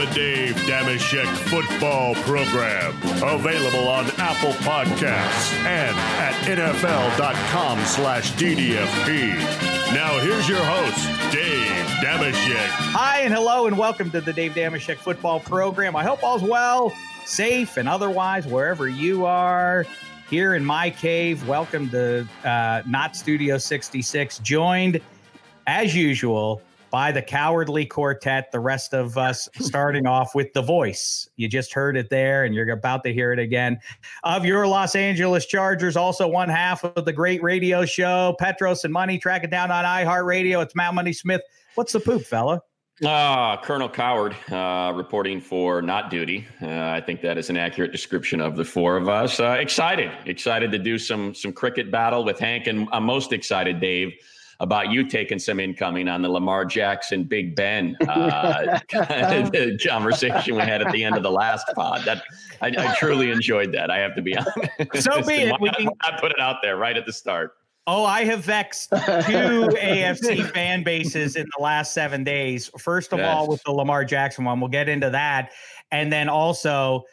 The Dave Damashek Football Program. Available on Apple Podcasts and at NFL.com slash DDFP. Now here's your host, Dave Damashek. Hi and hello and welcome to the Dave Damashek Football Program. I hope all's well, safe, and otherwise wherever you are. Here in my cave, welcome to uh, Not Studio 66, joined as usual by the cowardly quartet. The rest of us starting off with the voice. You just heard it there, and you're about to hear it again. Of your Los Angeles Chargers, also one half of the great radio show, Petros and Money. Track it down on iHeartRadio. It's Matt Money Smith. What's the poop, fella? Ah, Colonel Coward uh, reporting for not duty. Uh, I think that is an accurate description of the four of us. Uh, excited, excited to do some some cricket battle with Hank, and I'm most excited, Dave, about you taking some incoming on the Lamar Jackson Big Ben uh, conversation we had at the end of the last pod. That I, I truly enjoyed that. I have to be honest. So be it. Why We can- why not put it out there right at the start. Oh, I have vexed two AFC fan bases in the last seven days. First of Yes. all, with the Lamar Jackson one, we'll get into that. And then also,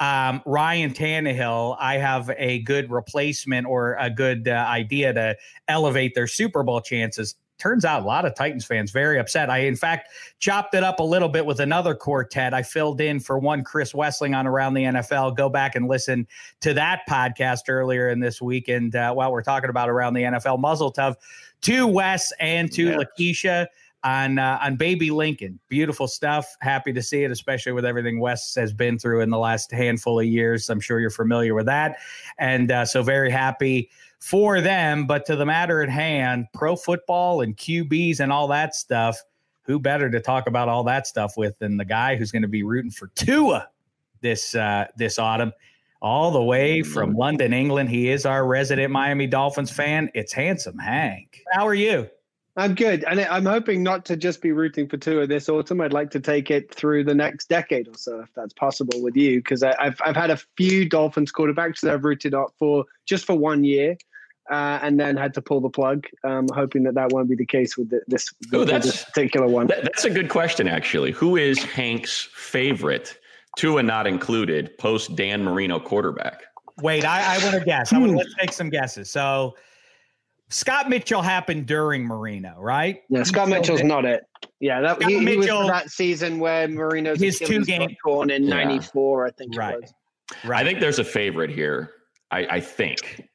um, Ryan Tannehill, I have a good replacement or a good uh, idea to elevate their Super Bowl chances. Turns out a lot of Titans fans very upset. I, in fact, chopped it up a little bit with another quartet. I filled in for one Chris Wesseling on Around the NFL. Go back and listen to that podcast earlier in this week. And uh, while we're talking about Around the NFL, muzzle tough to Wes and to Yes. Lakeisha on uh, on Baby Lincoln. Beautiful stuff. Happy to see it, especially with everything Wes has been through in the last handful of years. I'm sure you're familiar with that, and uh, so very happy for them. But to the matter at hand, pro football and QBs and all that stuff. Who better to talk about all that stuff with than the guy who's going to be rooting for Tua this uh, this autumn? all the way from London, England. He is our resident Miami Dolphins fan. It's handsome Hank. How are you? I'm good, and I- I'm hoping not to just be rooting for Tua this autumn. I'd like to take it through the next decade or so, if that's possible with you, because I've I've had a few Dolphins quarterbacks that I've rooted up for just for one year, uh, and then had to pull the plug. Um, hoping that that won't be the case with th- this, Oh, with that's- this particular one. That- that's a good question, actually. Who is Hank's favorite, Tua not included, post Dan Marino quarterback? Wait, I, I want to guess. I want let's take some guesses. So Scott Mitchell happened during Marino, right? Yeah, Scott Mitchell's not it. Yeah, that Scott he, he was Mitchell- for that season where Marino's His two Achilles got game- torn in Yeah. '94, I think Right. it was. Right. I think there's a favorite here. I, I think.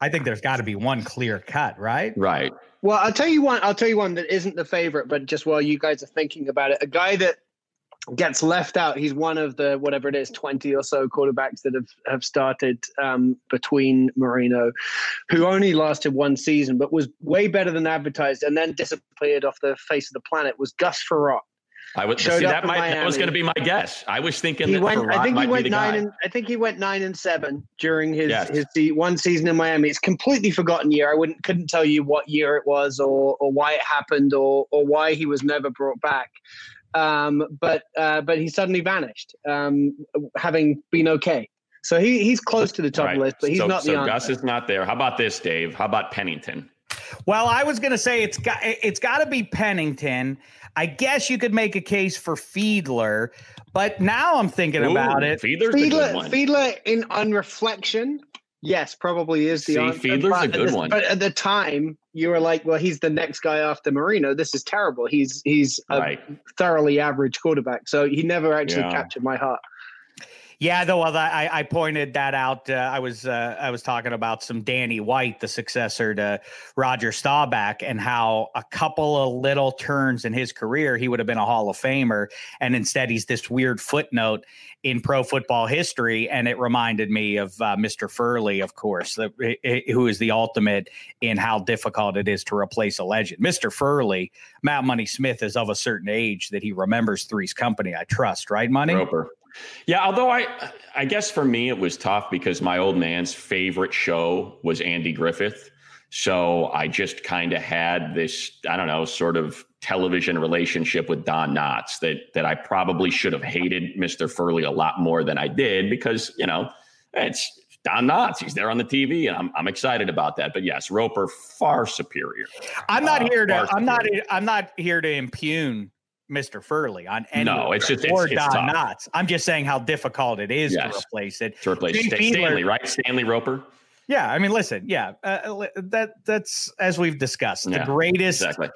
I think there's got to be one clear cut, right? Right. Well, I'll tell you one. I'll tell you one that isn't the favorite, but just while you guys are thinking about it, a guy that gets left out. He's one of the whatever it is, twenty or so quarterbacks that have have started um, between Marino, who only lasted one season, but was way better than advertised, and then disappeared off the face of the planet. Was Gus Frerotte. I would see that. Might, that was going to be my guess. I was thinking he that went, Frerotte I think he went nine guy. and I think he went nine and seven during his Yes. his one season in Miami. It's completely forgotten year. I wouldn't couldn't tell you what year it was or or why it happened or or why he was never brought back. Um, but uh, but he suddenly vanished, um, having been okay. So he he's close to the top Right. of the list, but he's so, not the answer. Gus is not there. How about this, Dave? How about Pennington? Well, I was going to say it's got it's got to be Pennington. I guess you could make a case for Fiedler, but now I'm thinking about it. Fiedler's a good Fiedler, one. Fiedler in on reflection, yes, probably is the See, answer. Fiedler's but a at good the- one. But at the time, you were like, "Well, he's the next guy after Marino. This is terrible. He's he's a right. thoroughly average quarterback." So he never actually Yeah. captured my heart. Yeah, though I, I pointed that out. Uh, I was uh, I was talking about some Danny White, the successor to Roger Staubach, and how a couple of little turns in his career he would have been a Hall of Famer, and instead he's this weird footnote in pro football history. And it reminded me of uh, Mr. Furley, of course, the, i- i- who is the ultimate in how difficult it is to replace a legend. Mr. Furley, Matt Money Smith is of a certain age that he remembers Three's Company. I trust, right, Money? Roper. Yeah, although I I guess for me it was tough because my old man's favorite show was Andy Griffith. So I just kind of had this, I don't know, sort of television relationship with Don Knotts that that I probably should have hated Mr. Furley a lot more than I did because, you know, it's Don Knotts. He's there on the TV and I'm I'm excited about that. But yes, Roper far superior. I'm not Uh, here to. I'm not. I'm not here to impugn Mr. Furley on any. No, it's just- it's- or it's Don tough. Knotts. I'm just saying how difficult it is to replace it. To replace Fiedler- Stanley, right? Stanley Roper. Yeah, I mean, listen, yeah, uh, that that's as we've discussed the Yeah, greatest Exactly.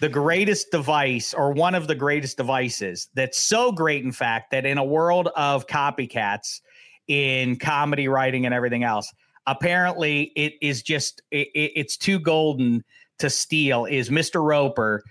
the greatest device or one of the greatest devices that's so great in fact that in a world of copycats in comedy writing and everything else apparently it is just it, it- it's too golden to steal is mr roper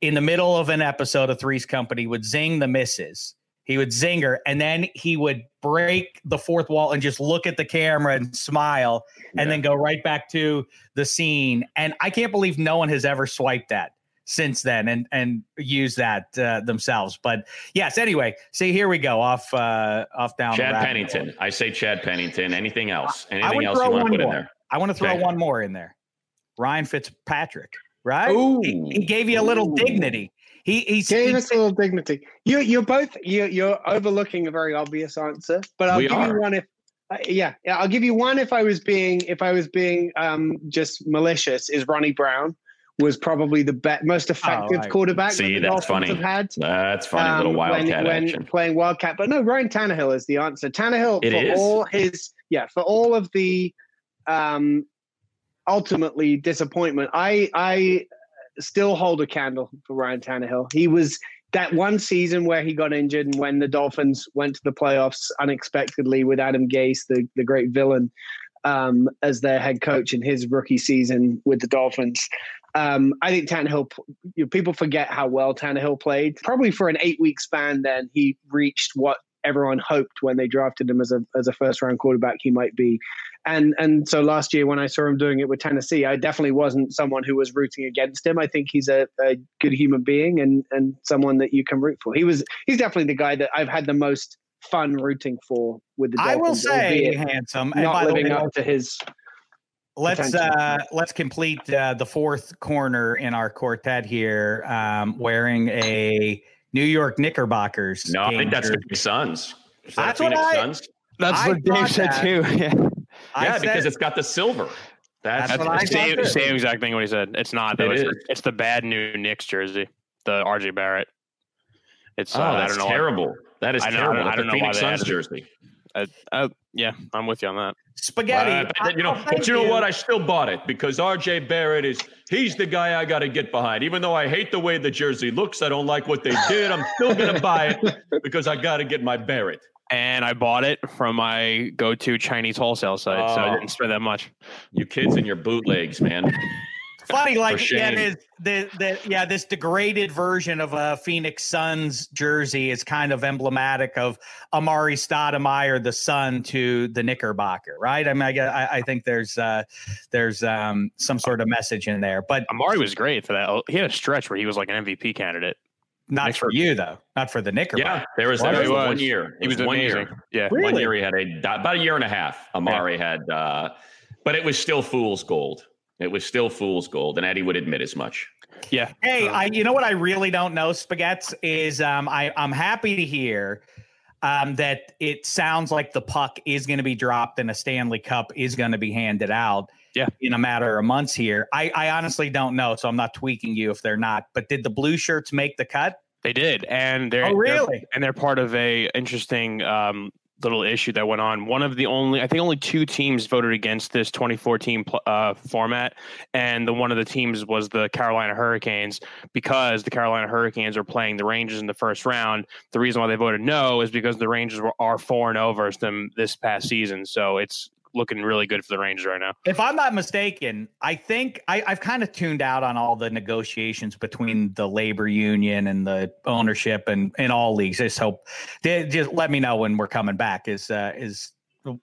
in the middle of an episode of three's company would zing the misses he would zinger and then he would break the fourth wall and just look at the camera and smile and then go right back to the scene and i can't believe no one has ever swiped that since then and and use that uh, themselves. But yes, anyway, see here we go off uh, off down. Chad Pennington. I say Chad Pennington. Anything else? Anything else you want to put in there? I want to throw Okay. one more in there. Ryan Fitzpatrick, right? Ooh. He, he gave you a little Ooh. dignity. He he, Gave he us a little dignity. You you're both you're, you're overlooking a very obvious answer, but I'll We give are. you one if. Uh, yeah, yeah, I'll give you one if I was being if I was being um, just malicious. Is Ronnie Brown was probably the be- most effective I- quarterback See, that the that's funny. have had. That's funny. little um, wildcat when, when action. playing Wildcat. But no, Ryan Tannehill is the answer. Tannehill It for is? all his yeah, for all of the um ultimately disappointment. I I still hold a candle for Ryan Tannehill. He was that one season where he got injured and when the Dolphins went to the playoffs unexpectedly with Adam Gase, the, the great villain, um, as their head coach in his rookie season with the Dolphins. Um, I think Tannehill, you know, people forget how well Tannehill played. Probably for an eight week span, then he reached what everyone hoped when they drafted him as a as a first round quarterback he might be. And and so last year when I saw him doing it with Tennessee, I definitely wasn't someone who was rooting against him. I think he's a, a good human being and and someone that you can root for. He was he's definitely the guy that I've had the most fun rooting for with the Dolphins, I will say, albeit handsome. And by not the living way, up to his let's uh let's complete uh, the fourth corner in our quartet here um wearing a new york knickerbockers No, I think that's the Phoenix Suns. That That's what Phoenix I- Suns? That's I what Dave said that. too. Yeah. I Yeah, said- because it's got the silver. That's, That's what I That's the same, same exact thing what he said. It's not though. It it's, is. The, it's the bad new Knicks jersey, the RJ Barrett. It's oh, uh, I that's don't know. why- terrible. That is I know- I terrible. don't- I don't a know why Phoenix they Suns added jersey. Uh, uh, yeah, I'm with you on that. spaghetti Uh, but you know, I'll but thank you know what? I still bought it because RJ Barrett is he's the guy I got to get behind. Even though I hate the way the jersey looks, I don't like what they did. I'm still gonna buy it because I got to get my Barrett. And I bought it from my go-to Chinese wholesale site, so I Oh. didn't spend that much. You kids and your bootlegs, man. funny like For yeah shame. this, the, the, yeah this degraded version of a phoenix suns jersey is kind of emblematic of amar'e stoudemire the son to the knickerbocker right i mean i, get- I, I think there's uh there's um some sort of message in there but Amar'e was great for that. He had a stretch where he was like an MVP candidate. Not Knicks for were- you though. Not for the Knickerbockers. Yeah, there was, Well, there was was. one year. It He was one amazing. year. Yeah. Really? One year he had a about a year and a half. Amar'e had, uh, but it was still fool's gold. It was still fool's gold, and Eddie would admit as much. Yeah. Hey, I you know what I really don't know, Spaghettis, is um I, I'm happy to hear um that it sounds like the puck is going to be dropped and a Stanley Cup is going to be handed out. Yeah. In a matter of months here. I, I honestly don't know, so I'm not tweaking you if they're not. But did the blue shirts make the cut? They did, and they're Oh, they're- really? and they're part of a interesting um, little issue that went on. One of the only, I think, only two teams voted against this 2014 pl- uh, format, and the one of the teams was the Carolina Hurricanes because the Carolina Hurricanes are playing the Rangers in the first round. The reason why they voted no is because the Rangers were are four and over them this past season, so it's looking really good for the Rangers right now. If I'm not mistaken, I think I, I've kind of tuned out on all the negotiations between the labor union and the ownership and in all leagues. Just hope they just let me know when we're coming back is uh, is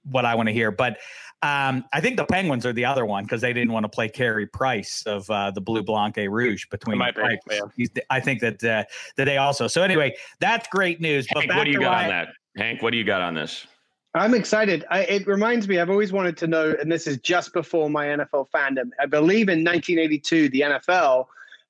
what I want to hear. But um, I think the Penguins are the other one because they didn't want to play Carey Price of uh, the Bleu Blanc Rouge between. Might be, yeah. I think that uh, that they also. So anyway, that's great news. But Hank, back what do you got Ryan- on that? Hank, what do you got on this? I'm excited. I, it reminds me, I've always wanted to know, and this is just before my NFL fandom. I believe in 1982, the NFL,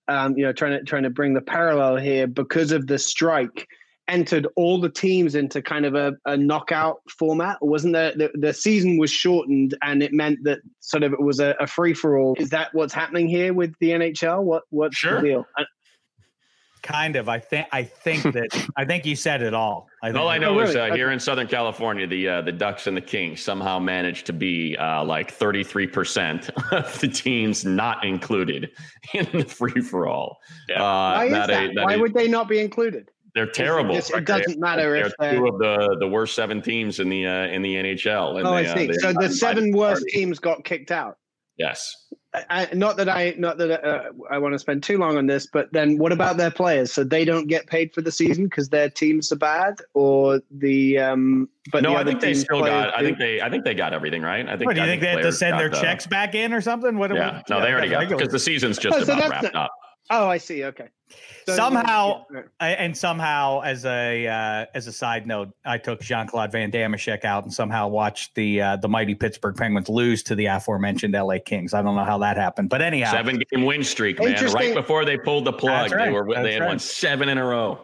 um, you know, trying to trying to bring the parallel here because of the strike, entered all the teams into kind of a, a knockout format. Wasn't there? The, the season was shortened, and it meant that sort of it was a, a free for all. Is that what's happening here with the NHL? What what's Sure. the deal? I- Kind of. I think. I think that. I think you said it all. I think All I know Oh, is really? uh, here in Southern California, the uh, the Ducks and the Kings somehow managed to be uh, like 33 percent of the teams not included in the free for all. Yeah. Uh, Why is that that? a- that Why a- would they not be included? they're terrible. It, it doesn't matter They're if they're. two of the, the worst seven teams in the uh, in the NHL. and Oh, they, I uh, see. they're So the seven worst party. teams got kicked out. Yes. I, I- not that I not that uh, I want to spend too long on this, but then what about their players? So they don't get paid for the season because their teams are bad, or the um. But no, the I think they still players got. I think they. I think they got everything right. I think. What do you I think they have to send their the- checks back in or something? What? Yeah. what- No, they already got because the season's just Oh, so about wrapped not- up. Oh, I see. Okay. So- Somehow- yeah, I, and somehow, as a uh, as a side note, I took Jean Claude Van Dameshek out and somehow watched the uh, the mighty Pittsburgh Penguins lose to the aforementioned L.A. Kings. I don't know how that happened, but anyhow, Seven game win streak, man. Right before they pulled the plug, right. they were That's they had right. won seven in a row.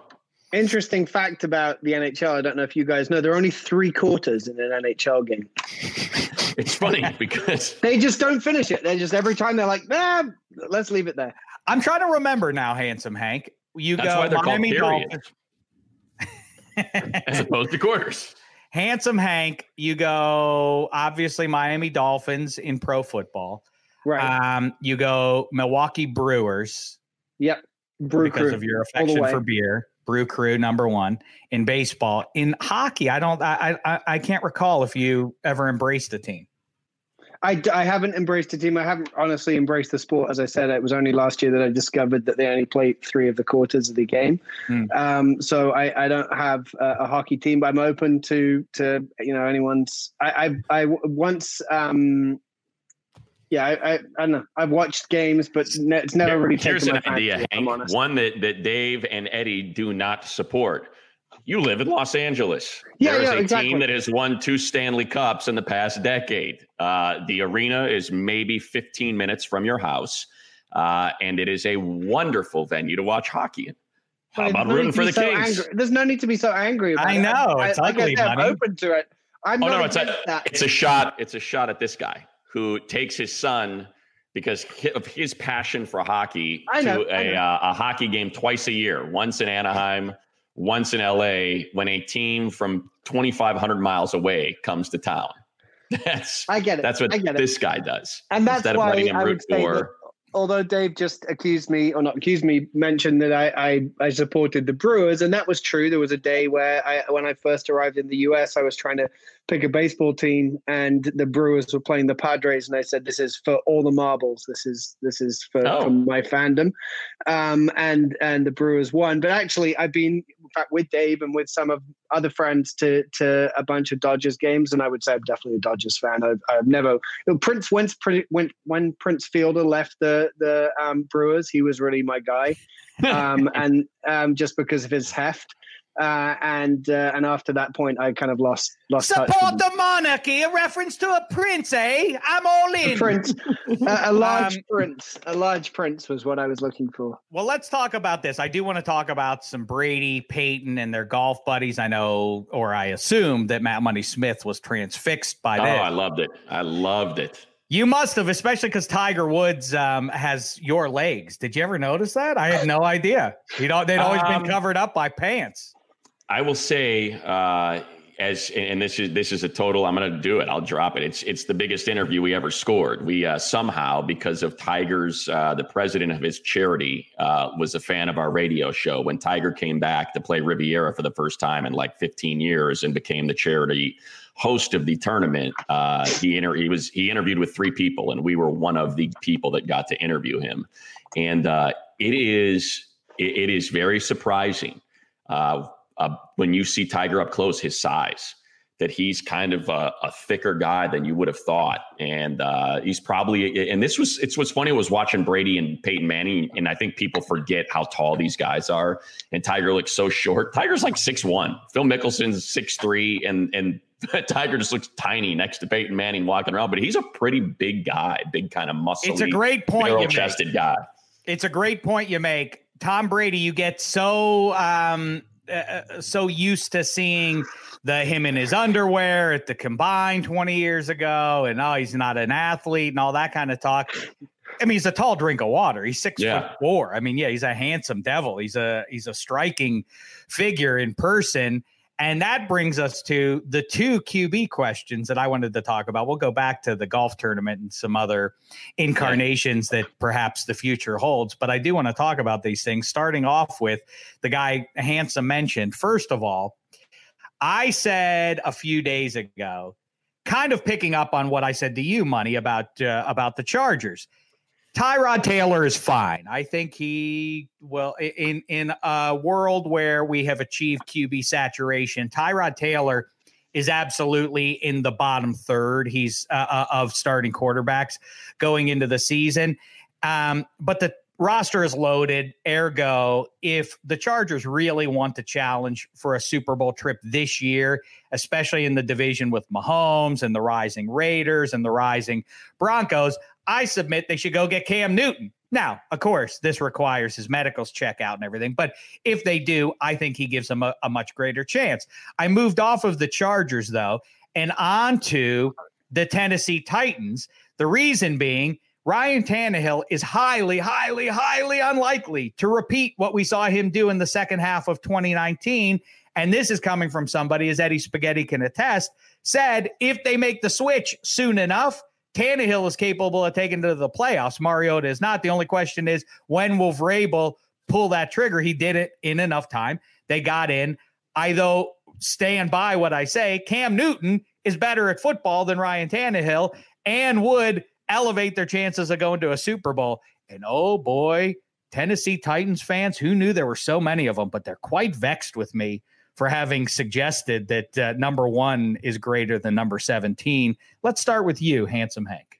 Interesting fact about the NHL. I don't know if you guys know. There are only three quarters in an NHL game. It's funny because They just don't finish it. They're just every time they're like, nah, let's leave it there. I'm trying to remember now, handsome Hank. You That's go why they're Miami periods. Dolphins. as opposed to quarters. handsome Hank. You go obviously Miami Dolphins in pro football. Right. Um, you go Milwaukee Brewers. yep. Brew because crew. of your affection for beer. Brew Crew number one in baseball. In hockey, I don't. I I I can't recall if you ever embraced a team. I, d- I haven't embraced a team. I haven't honestly embraced the sport. As I said, it was only last year that I discovered that they only play three of the quarters of the game. Hmm. Um, so I, I don't have a, a hockey team, but I'm open to to you know anyone's. I I once. Um, yeah, I, I I don't know. I've watched games, but it's never really Here's taken an my idea, fancy, if I'm Hank. honest. One that, that Dave and Eddie do not support. You live in Los Angeles. Yeah, There is yeah, a exactly. team that has won two Stanley Cups in the past decade. Uh, the arena is maybe 15 minutes from your house, uh, and it is a wonderful venue to watch hockey in. How But about there's no rooting need to for be the so Kings? angry. There's no need to be so angry. About I it. know, I, it's like I ugly, said, I'm open to it. I'm Oh not no, it's a that. it's a shot. It's a shot at this guy who takes his son because of his passion for hockey I know, to I a know. uh, a hockey game twice a year, once in Anaheim, once in LA, when a team from 2,500 miles away comes to town. That's I get it. that's what I get it. this guy does. And that's Instead why I would say for- that although Dave just accused me, or not accused me, mentioned that I, I, I supported the Brewers, and that was true. There was a day where I, when I first arrived in the US, I was trying to pick a baseball team, and the Brewers were playing the Padres, and I said, "This is for all the marbles. This is this is for, Oh. for my fandom," um, and and the Brewers won. But actually, I've been fact, with Dave and with some of other friends to to a bunch of Dodgers games, and I would say I'm definitely a Dodgers fan. I've, I've never you know, Prince when, when when Prince Fielder left the the um, Brewers, he was really my guy, um, and um, just because of his heft. Uh, and uh, and after that point, I kind of lost lost Support the monarchy, a reference to a prince, eh? I'm all in. A prince, a, a large um, prince, a large prince was what I was looking for. Well, let's talk about this. I do want to talk about some Brady, Peyton, and their golf buddies. I know, or I assume that Matt Money Smith was transfixed by oh, this. Oh, I loved it. I loved it. You must have, especially because Tiger Woods um, has your legs. Did you ever notice that? I had no idea. You know, they'd always um, been covered up by pants. I will say, uh, as and this is this is a total. I'm going to do it. I'll drop it. It's it's the biggest interview we ever scored. We uh, somehow because of Tiger's, uh, the president of his charity uh, was a fan of our radio show when Tiger came back to play Riviera for the first time in like 15 years and became the charity host of the tournament. Uh, he inter- he was he interviewed with three people and we were one of the people that got to interview him. And uh, it is it, it is very surprising. Uh, when you see Tiger up close, his size, that he's kind of a, a thicker guy than you would have thought. And uh, he's probably, and this was, it's what's funny was watching Brady and Peyton Manning. And I think people forget how tall these guys are. And Tiger looks so short. Tiger's like six one. Phil Mickelson's six three, and, and, Tiger just looks tiny next to Peyton Manning walking around, but he's a pretty big guy, big kind of muscle. It's a great point. chested guy. It's a great point you make. Tom Brady, you get so um, uh, uh, so used to seeing the him in his underwear at the combine 20 years ago and oh he's not an athlete and all that kind of talk. I mean he's a tall drink of water. He's six yeah. foot four. I mean yeah he's a handsome devil. He's a he's a striking figure in person and that brings us to the two QB questions that I wanted to talk about. We'll go back to the golf tournament and some other incarnations that perhaps the future holds. But I do want to talk about these things, starting off with the guy Handsome mentioned. First of all, I said a few days ago, kind of picking up on what I said to you, Money, about uh, about the Chargers. Tyrod Taylor is fine. I think he well in in a world where we have achieved QB saturation. Tyrod Taylor is absolutely in the bottom third. He's uh, uh, of starting quarterbacks going into the season. Um, but the roster is loaded. Ergo, if the Chargers really want to challenge for a Super Bowl trip this year, especially in the division with Mahomes and the rising Raiders and the rising Broncos, I submit they should go get Cam Newton. Now, of course, this requires his medicals check out and everything, but if they do, I think he gives them a, a much greater chance. I moved off of the Chargers, though, and on to the Tennessee Titans. The reason being, Ryan Tannehill is highly, highly, highly unlikely to repeat what we saw him do in the second half of 2019. And this is coming from somebody, as Eddie Spaghetti can attest, said if they make the switch soon enough, Tannehill is capable of taking to the playoffs. Mariota is not. The only question is when will Vrabel pull that trigger? He did it in enough time. They got in. I though stand by what I say. Cam Newton is better at football than Ryan Tannehill and would elevate their chances of going to a Super Bowl. And oh boy, Tennessee Titans fans, who knew there were so many of them, but they're quite vexed with me for having suggested that uh, number one is greater than number 17. Let's start with you, Handsome Hank.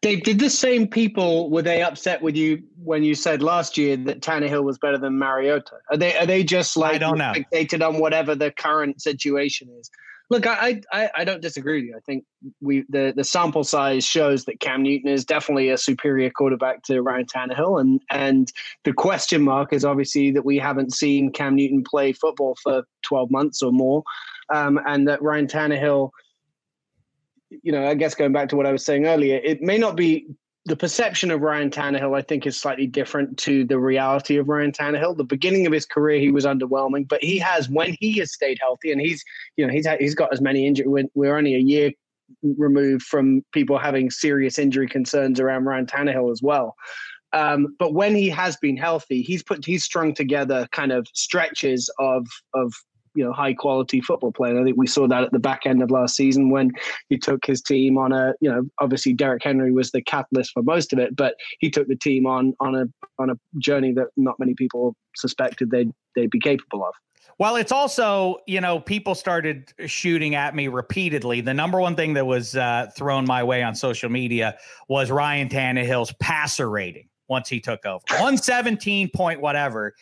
Dave, did the same people were they upset with you when you said last year that Tannehill was better than Mariota? Are they are they just like I don't know. fixated on whatever the current situation is? Look, I, I I don't disagree with you. I think we the the sample size shows that Cam Newton is definitely a superior quarterback to Ryan Tannehill, and and the question mark is obviously that we haven't seen Cam Newton play football for twelve months or more, um, and that Ryan Tannehill. You know, I guess going back to what I was saying earlier, it may not be the perception of Ryan Tannehill, I think, is slightly different to the reality of Ryan Tannehill. The beginning of his career, he was underwhelming, but he has, when he has stayed healthy, and he's, you know, he's had, he's got as many injuries. We're only a year removed from people having serious injury concerns around Ryan Tannehill as well. Um, but when he has been healthy, he's put he's strung together kind of stretches of of you know high quality football player. I think we saw that at the back end of last season when he took his team on a you know obviously Derrick Henry was the catalyst for most of it, but he took the team on on a on a journey that not many people suspected they'd they'd be capable of. Well, it's also, you know, people started shooting at me repeatedly. The number one thing that was uh, thrown my way on social media was Ryan Tannehill's passer rating once he took over 117 point whatever.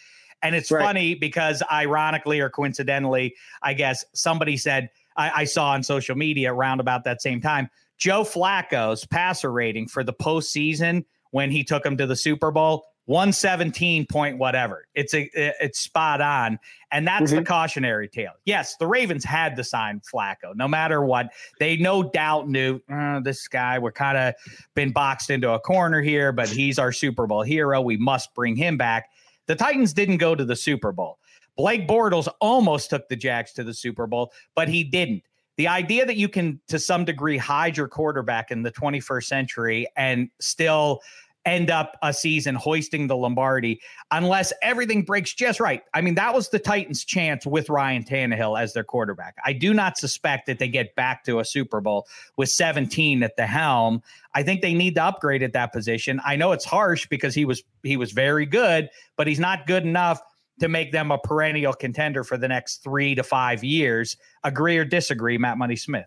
And it's right. funny because, ironically or coincidentally, I guess somebody said, I, I saw on social media around about that same time, Joe Flacco's passer rating for the postseason when he took him to the Super Bowl 117 point whatever. It's a it's spot on. And that's mm-hmm. the cautionary tale. Yes, the Ravens had to sign Flacco, no matter what. They no doubt knew oh, this guy, we're kind of been boxed into a corner here, but he's our Super Bowl hero. We must bring him back. The Titans didn't go to the Super Bowl. Blake Bortles almost took the Jags to the Super Bowl, but he didn't. The idea that you can, to some degree, hide your quarterback in the 21st century and still end up a season hoisting the Lombardi unless everything breaks just right. I mean, that was the Titans' chance with Ryan Tannehill as their quarterback. I do not suspect that they get back to a Super Bowl with 17 at the helm. I think they need to upgrade at that position. I know it's harsh because he was he was very good, but he's not good enough to make them a perennial contender for the next three to five years. Agree or disagree, Matt Money Smith?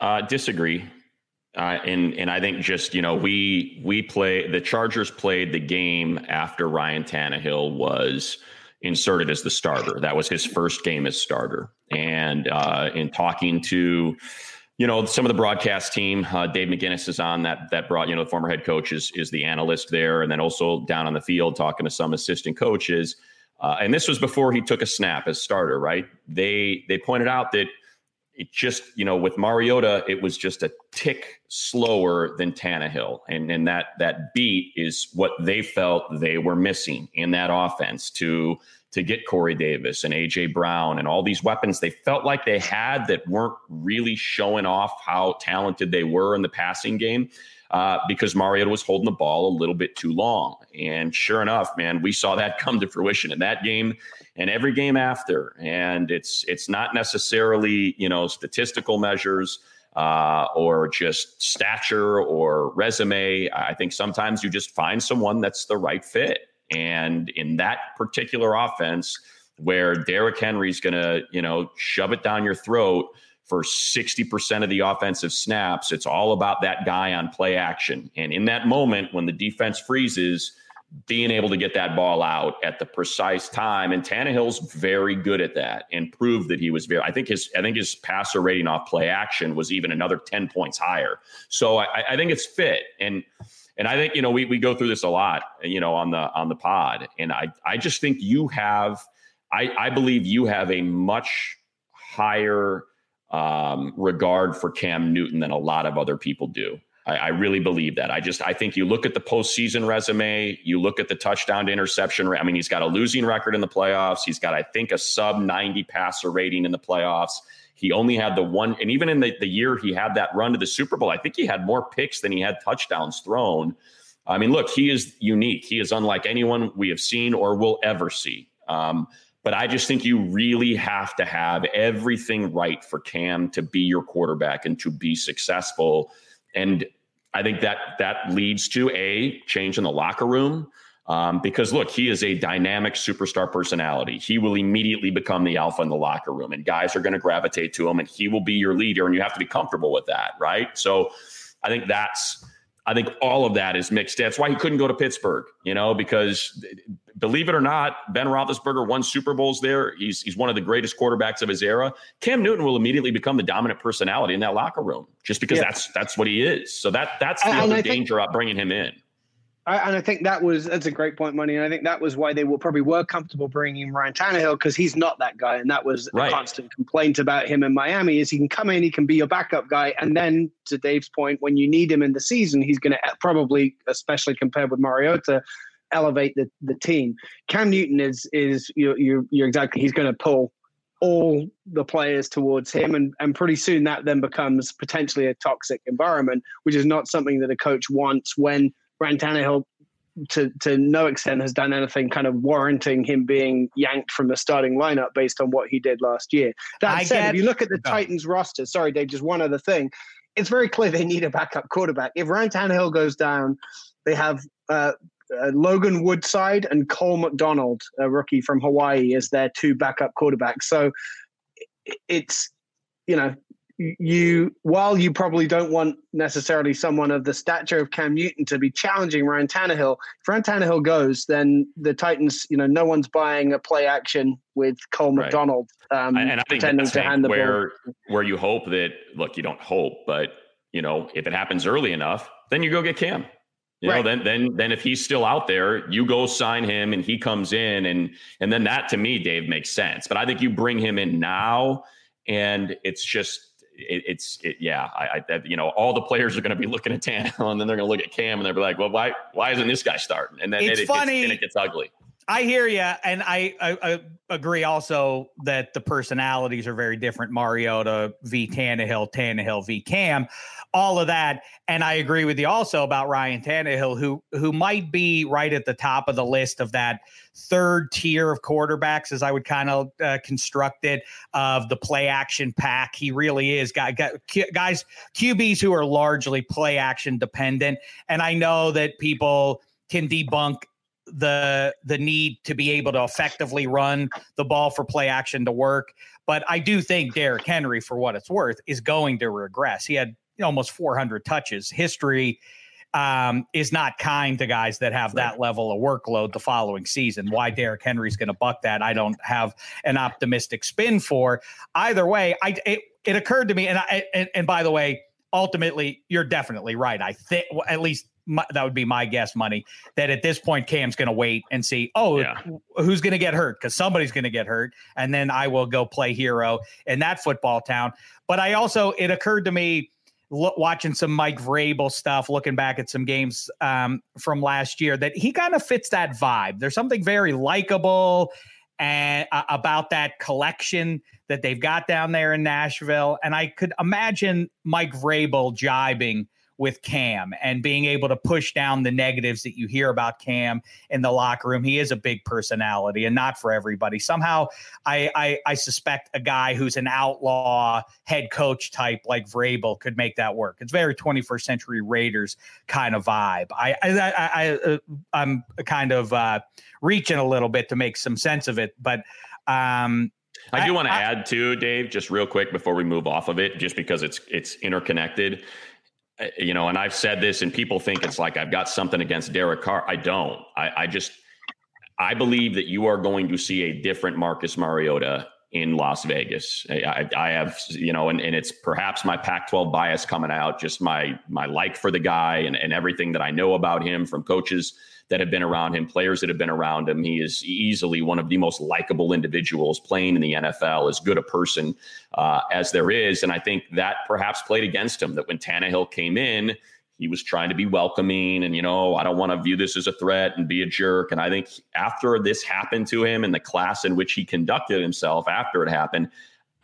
Uh, disagree. Uh, and and I think just you know we we play the Chargers played the game after Ryan Tannehill was inserted as the starter. That was his first game as starter. And uh, in talking to you know some of the broadcast team, uh, Dave McGinnis is on that that brought you know the former head coach is is the analyst there, and then also down on the field talking to some assistant coaches. Uh, and this was before he took a snap as starter, right? They they pointed out that it just, you know, with Mariota, it was just a tick slower than Tannehill. And, and that that beat is what they felt they were missing in that offense to to get Corey Davis and AJ Brown and all these weapons they felt like they had that weren't really showing off how talented they were in the passing game. Uh, because Mariota was holding the ball a little bit too long. And sure enough, man, we saw that come to fruition in that game and every game after. And it's it's not necessarily you know statistical measures uh, or just stature or resume. I think sometimes you just find someone that's the right fit. And in that particular offense, where Derrick Henry's going to you know shove it down your throat for 60% of the offensive snaps. It's all about that guy on play action. And in that moment, when the defense freezes, being able to get that ball out at the precise time. And Tannehill's very good at that and proved that he was very, I think his, I think his passer rating off play action was even another 10 points higher. So I, I think it's fit. And, and I think, you know, we, we go through this a lot, you know, on the, on the pod. And I, I just think you have, I, I believe you have a much higher um, regard for Cam Newton than a lot of other people do. I, I, really believe that. I just I think you look at the postseason resume, you look at the touchdown to interception. I mean, he's got a losing record in the playoffs. He's got I think a sub ninety passer rating in the playoffs. He only had the one, and even in the, the year he had that run to the Super Bowl, I think he had more picks than he had touchdowns thrown. I mean, look, he is unique. He is unlike anyone we have seen or will ever see. Um, but I just think you really have to have everything right for Cam to be your quarterback and to be successful. And I think that that leads to a change in the locker room. Um, because look, he is a dynamic superstar personality. He will immediately become the alpha in the locker room, and guys are going to gravitate to him, and he will be your leader, and you have to be comfortable with that, right? So, I think that's I think all of that is mixed. That's why he couldn't go to Pittsburgh, you know, because believe it or not, Ben Roethlisberger won Super Bowls there. He's he's one of the greatest quarterbacks of his era. Cam Newton will immediately become the dominant personality in that locker room, just because yeah. that's that's what he is. So that that's the other danger of bringing him in. I, and I think that was that's a great point, money. And I think that was why they were probably were comfortable bringing Ryan Tannehill because he's not that guy, and that was right. a constant complaint about him in Miami. Is he can come in, he can be your backup guy, and then to Dave's point, when you need him in the season, he's going to eh, probably, especially compared with Mariota, elevate the, the team. Cam Newton is is you're you're, you're exactly he's going to pull all the players towards him and, and pretty soon that then becomes potentially a toxic environment which is not something that a coach wants when Ryan Tannehill to to no extent has done anything kind of warranting him being yanked from the starting lineup based on what he did last year. That I said, get- if you look at the No. Titans roster, sorry, Dave, just one other thing. It's very clear they need a backup quarterback. If Ryan Tannehill goes down, they have uh, uh, Logan Woodside and Cole McDonald, a rookie from Hawaii, as their two backup quarterbacks. So it's you know you while you probably don't want necessarily someone of the stature of Cam Newton to be challenging Ryan Tannehill, if Ryan Tannehill goes, then the Titans, you know, no one's buying a play action with Cole Right. McDonald um, and I think pretending to hand the where ball. where you hope that look, you don't hope, but you know, if it happens early enough, then you go get Cam. You know, Right. then then then if he's still out there, you go sign him and he comes in and and then that to me, Dave, makes sense. But I think you bring him in now and it's just it, it's it, yeah, I, I that, you know all the players are going to be looking at Tannehill and then they're going to look at Cam and they're be like, well, why why isn't this guy starting? And then It's it, funny. Gets, and it gets ugly. I hear you, and I, I, I agree also that the personalities are very different. Mariota v. Tannehill, Tannehill v. Cam, all of that, and I agree with you also about Ryan Tannehill, who who might be right at the top of the list of that third tier of quarterbacks, as I would kind of uh, construct it, of the play action pack. He really is guy, guy, guys QBs who are largely play action dependent, and I know that people can debunk the the need to be able to effectively run the ball for play action to work. But I do think Derrick Henry, for what it's worth, is going to regress. He had almost 400 touches. History um, is not kind to guys that have that level of workload the following season. Why Derrick Henry's going to buck that, I don't have an optimistic spin for. Either way, I it, it occurred to me, and I and, and by the way, ultimately, you're definitely right. I think well, at least my, that would be my guess, money. That at this point, Cam's going to wait and see. Oh, Yeah. who's going to get hurt? Because somebody's going to get hurt, and then I will go play hero in that football town. But I also, it occurred to me lo- watching some Mike Vrabel stuff, looking back at some games um, from last year, that he kind of fits that vibe. There's something very likable and uh, about that collection that they've got down there in Nashville, and I could imagine Mike Vrabel jibing with Cam and being able to push down the negatives that you hear about Cam in the locker room. He is a big personality and not for everybody. Somehow I I, I suspect a guy who's an outlaw head coach type like Vrabel could make that work. It's very 21st century Raiders kind of vibe. I I, I, I uh, I'm kind of uh, reaching a little bit to make some sense of it, but um, I do want to add too, Dave, just real quick before we move off of it, just because it's it's interconnected. You know, and I've said this, and people think it's like I've got something against Derek Carr. I don't. I, I just I believe that you are going to see a different Marcus Mariota in Las Vegas. I, I, I have, you know, and, and it's perhaps my Pac-12 bias coming out, just my my like for the guy and, and everything that I know about him from coaches that have been around him, players that have been around him. He is easily one of the most likable individuals playing in the NFL, as good a person uh, as there is. And I think that perhaps played against him that when Tannehill came in, he was trying to be welcoming and, you know, I don't want to view this as a threat and be a jerk. And I think after this happened to him and the class in which he conducted himself after it happened,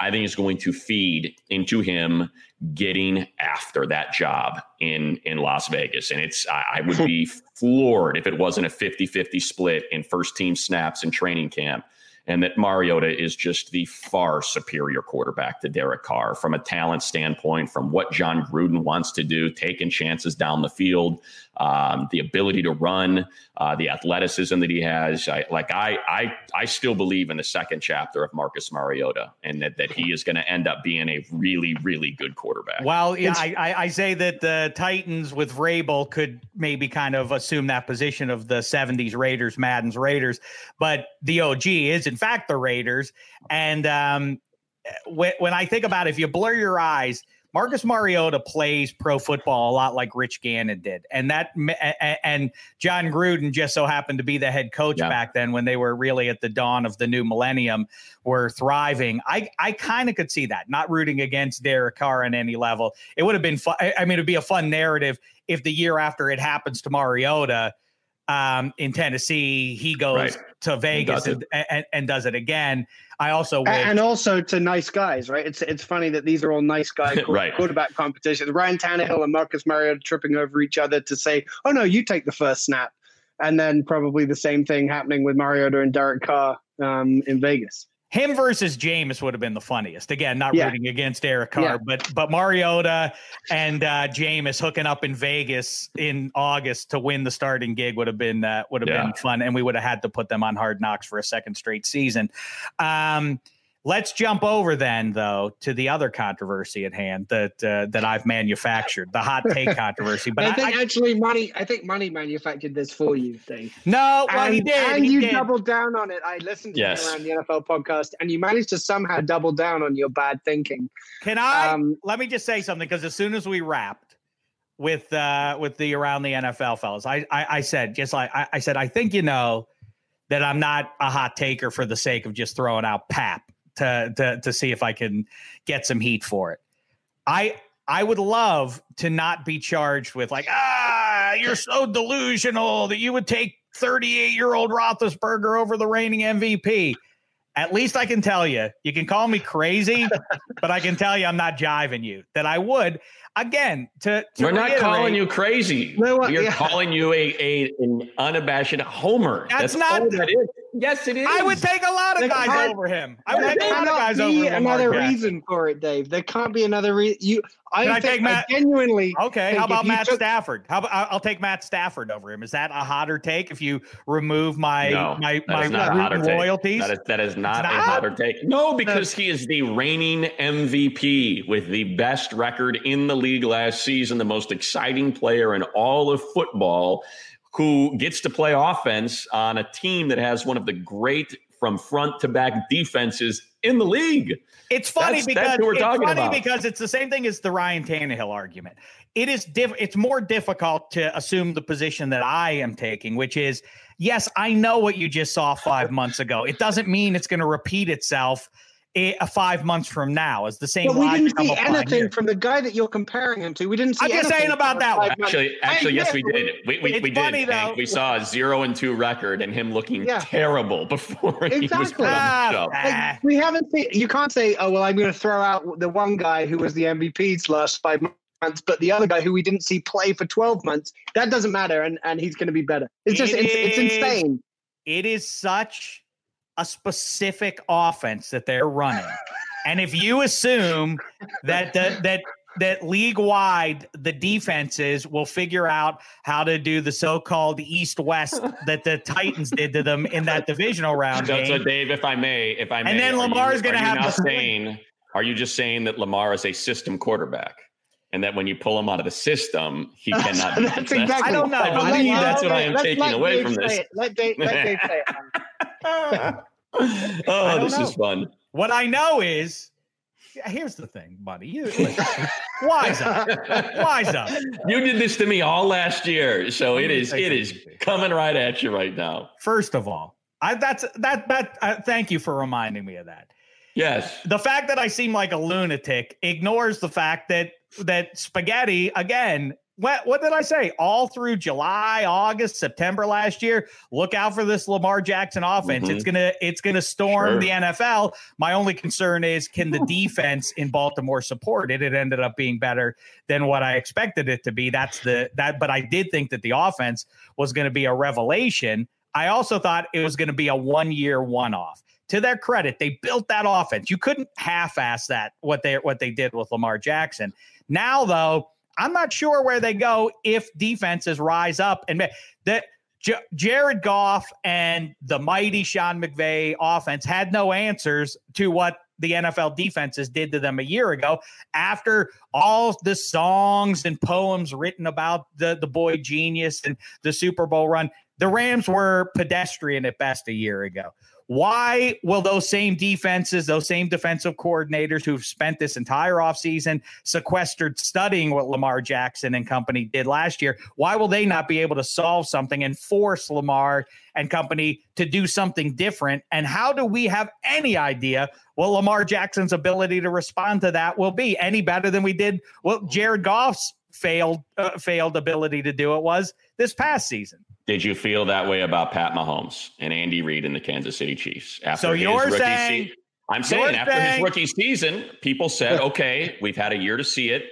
I think it's going to feed into him getting after that job in in Las Vegas. And it's I, I would be floored if it wasn't a 50-50 split in first team snaps in training camp. And that Mariota is just the far superior quarterback to Derek Carr from a talent standpoint, from what Jon Gruden wants to do, taking chances down the field, um, the ability to run, uh, the athleticism that he has. I, like I, I, I still believe in the second chapter of Marcus Mariota, and that that he is going to end up being a really, really good quarterback. Well, yeah, I, I, I say that the Titans with Vrabel could maybe kind of assume that position of the 70s Raiders, Madden's Raiders, but the OG is in fact the Raiders. And um, when, when I think about it, if you blur your eyes, Marcus Mariota plays pro football a lot like Rich Gannon did, and that and Jon Gruden just so happened to be the head coach Yeah. back then when they were really at the dawn of the new millennium, were thriving. I I kind of could see that. Not rooting against Derek Carr on any level. It would have been fun. I I mean, it'd be a fun narrative if the year after it happens to Mariota um, in Tennessee, he goes Right. To Vegas does and, and, and does it again. I also A- wish. and also to nice guys, right? It's it's funny that these are all nice guy Right. quarterback competitions. Ryan Tannehill and Marcus Mariota tripping over each other to say, "Oh no, you take the first snap." and then probably the same thing happening with Mariota and Derek Carr um, in Vegas. Him versus Jameis would have been the funniest. Again, not Yeah. rooting against Derek Carr, Yeah. but but Mariota and uh, Jameis hooking up in Vegas in August to win the starting gig would have been uh, would have Yeah. been fun, and we would have had to put them on Hard Knocks for a second straight season. Um, let's jump over then, though, to the other controversy at hand that uh, that I've manufactured, the hot take controversy. But I I, think I- actually money. I think money manufactured this for you, Dave. no, well, and, he did. and he you did. doubled down on it. I listened to Yes. you around the NFL podcast, and you managed to somehow double down on your bad thinking. Can I Um, let me just say something because as soon as we wrapped with uh with the around the NFL fellas, I I, I said just like I, I said, I think you know that I'm not a hot taker for the sake of just throwing out pap to to to see if I can get some heat for it. I I would love to not be charged with like, ah, you're so delusional that you would take 38 year old Roethlisberger over the reigning MVP. At least I can tell you, you can call me crazy, but I can tell you I'm not jiving you. That I would again to. to We're not calling you crazy. No, what- we are yeah. calling you a, a an unabashed homer. That's not- all that is. Yes, it is. I would take a lot of There guys can't- over him. I would take a lot of guys over Lamar another Jackson. reason for it, Dave. There can't be another reason. You, I Can I take Matt- I genuinely. Okay, how about Matt took- Stafford? How about I'll take Matt Stafford over him? Is that a hotter take if you remove my no, my my not royalties? That is, that is not, It's a hotter take. No, because he is the reigning MVP with the best record in the league last season, the most exciting player in all of football, who gets to play offense on a team that has one of the great from front to back defenses in the league. It's funny That's- because that's we're it's funny about. because it's the same thing as the Ryan Tannehill argument. It is diff- it's more difficult to assume the position that I am taking, which is yes, I know what you just saw five months ago. It doesn't mean it's going to repeat itself i- uh, five months from now. Is the same. But we didn't see anything here. from the guy that you're comparing him to. We didn't see. I'm just saying about that five one. months. Actually, actually, I yes, we did. We, we, we did. Hank. We saw a zero and two record and him looking Yeah. terrible before he was Exactly. put on the Ah, show. Like, we haven't seen. You can't say, "Oh well, I'm going to throw out the one guy who was the MVP's last five months, but the other guy who we didn't see play for 12 months." That doesn't matter, and and he's going to be better. It's just It it's, it's insane. it is such a specific offense that they're running. and if you assume that the, that that league wide the defenses will figure out how to do the so-called east west that the Titans did to them in that divisional round So, so. Dave, if I may, if I may, And then are Lamar's you- gonna have the- saying, are you just saying that Lamar is a system quarterback, and that when you pull him out of the system, he cannot That's exactly. I don't know. I believe that's what I am let's taking let away Dave from say this. it. Let Dave, let Dave say it. oh, this is fun. What I know is here's the thing, buddy. You listen, wise up. Wise up. You did this to me all last year, so it is it is coming right at you right now. First of all, I that's that that uh, thank you for reminding me of that. Yes. the fact that I seem like a lunatic ignores the fact that that spaghetti again. What what did I say? All through July, August, September last year. Look out for this Lamar Jackson offense. Mhm. It's gonna it's gonna storm Sure. the NFL. My only concern is can the defense in Baltimore support it? It ended up being better than what I expected it to be. That's the that. But I did think that the offense was going to be a revelation. I also thought it was going to be a one year one off to their credit, they built that offense. You couldn't half-ass that what they what they did with Lamar Jackson. Now, though, I'm not sure where they go if defenses rise up and that. J- Jared Goff and the mighty Sean McVay offense had no answers to what the NFL defenses did to them a year ago after all the songs and poems written about the, the boy genius and the Super Bowl run. The Rams were pedestrian at best a year ago. Why will those same defenses, those same defensive coordinators who've spent this entire offseason sequestered studying what Lamar Jackson and company did last year, why will they not be able to solve something and force Lamar and company to do something different? And how do we have any idea what Lamar Jackson's ability to respond to that will be any better than we did what Jared Goff's failed uh, failed ability to do it was this past season? Did you feel that way about Pat Mahomes and Andy Reid and the Kansas City Chiefs? After So his rookie saying- I'm saying after saying- his rookie season, people said, okay, we've had a year to see it.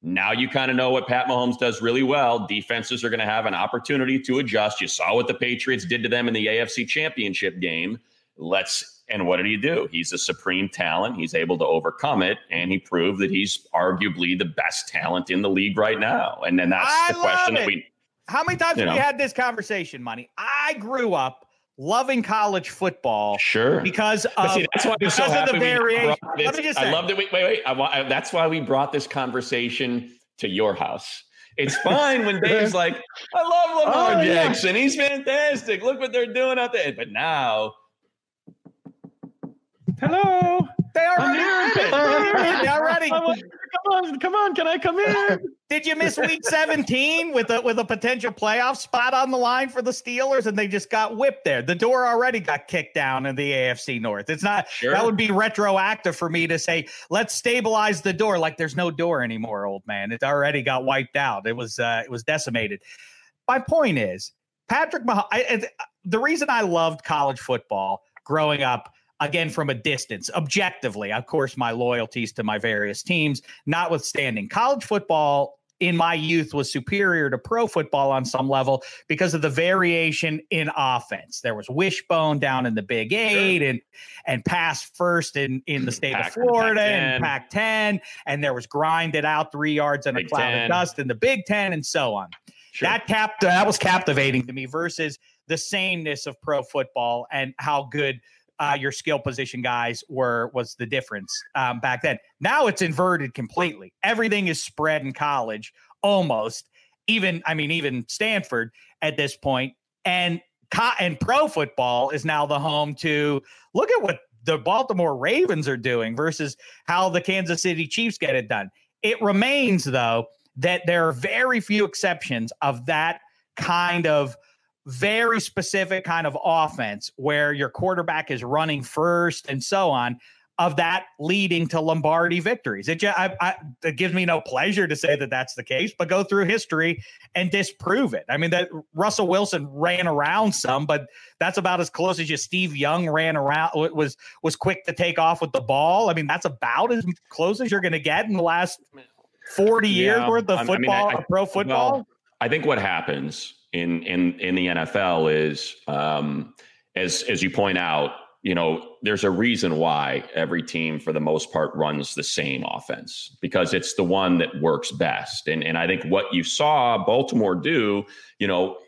Now you kind of know what Pat Mahomes does really well. Defenses are going to have an opportunity to adjust. You saw what the Patriots did to them in the AFC Championship game. Let's and what did he do? He's a supreme talent. He's able to overcome it, and he proved that he's arguably the best talent in the league right now. And then that's I the question love that we How many times You have we had this conversation, Money? I grew up loving college football sure. because of, see, that's why because so of the we variation. Let me just I love that. We, wait, wait. I, I, that's why we brought this conversation to your house. It's fine when Dave's like, "I love Lamar Oh, yeah. Jackson. He's fantastic. Look what they're doing out there." But now, Hello. They I'm already here. did it. They already Come on, come on, come on. Can I come in? Did you miss week 17 with a with a potential playoff spot on the line for the Steelers and they just got whipped there? The door already got kicked down in the AFC North. It's not Sure. that would be retroactive for me to say, let's stabilize the door like there's no door anymore, old man. It already got wiped out. It was uh it was decimated. My point is, Patrick Mahomes, I, I- the reason I loved college football growing up again from a distance objectively of course my loyalties to my various teams notwithstanding college football in my youth was superior to pro football on some level because of the variation in offense there was wishbone down in the big eight and and pass first in in the state of florida and Pac-10. pac 10 and there was grinded out three yards in a cloud 10. of dust in the big 10 and so on Sure. that capt that was captivating to me versus the sameness of pro football and how good uh, your skill position guys were was the difference um, back then. Now it's inverted completely. Everything is spread in college almost. Even I mean even Stanford at this point and co- and pro football is now the home to look at what the Baltimore Ravens are doing versus how the Kansas City Chiefs get it done. It remains though that there are very few exceptions of that kind of very specific kind of offense where your quarterback is running first and so on of that leading to Lombardi victories. It, ju- I, I, it gives me no pleasure to say that that's the case, but go through history and disprove it. I mean, that Russell Wilson ran around some, but that's about as close as you Steve Young ran around was was quick to take off with the ball. I mean, that's about as close as you're going to get in the last 40 years Yeah, worth of I mean, football, I- of pro football. Well, I think what happens in in in the NFL is, um, as as you point out, you know, there's a reason why every team, for the most part, runs the same offense because it's the one that works best. And and I think what you saw Baltimore do, you know,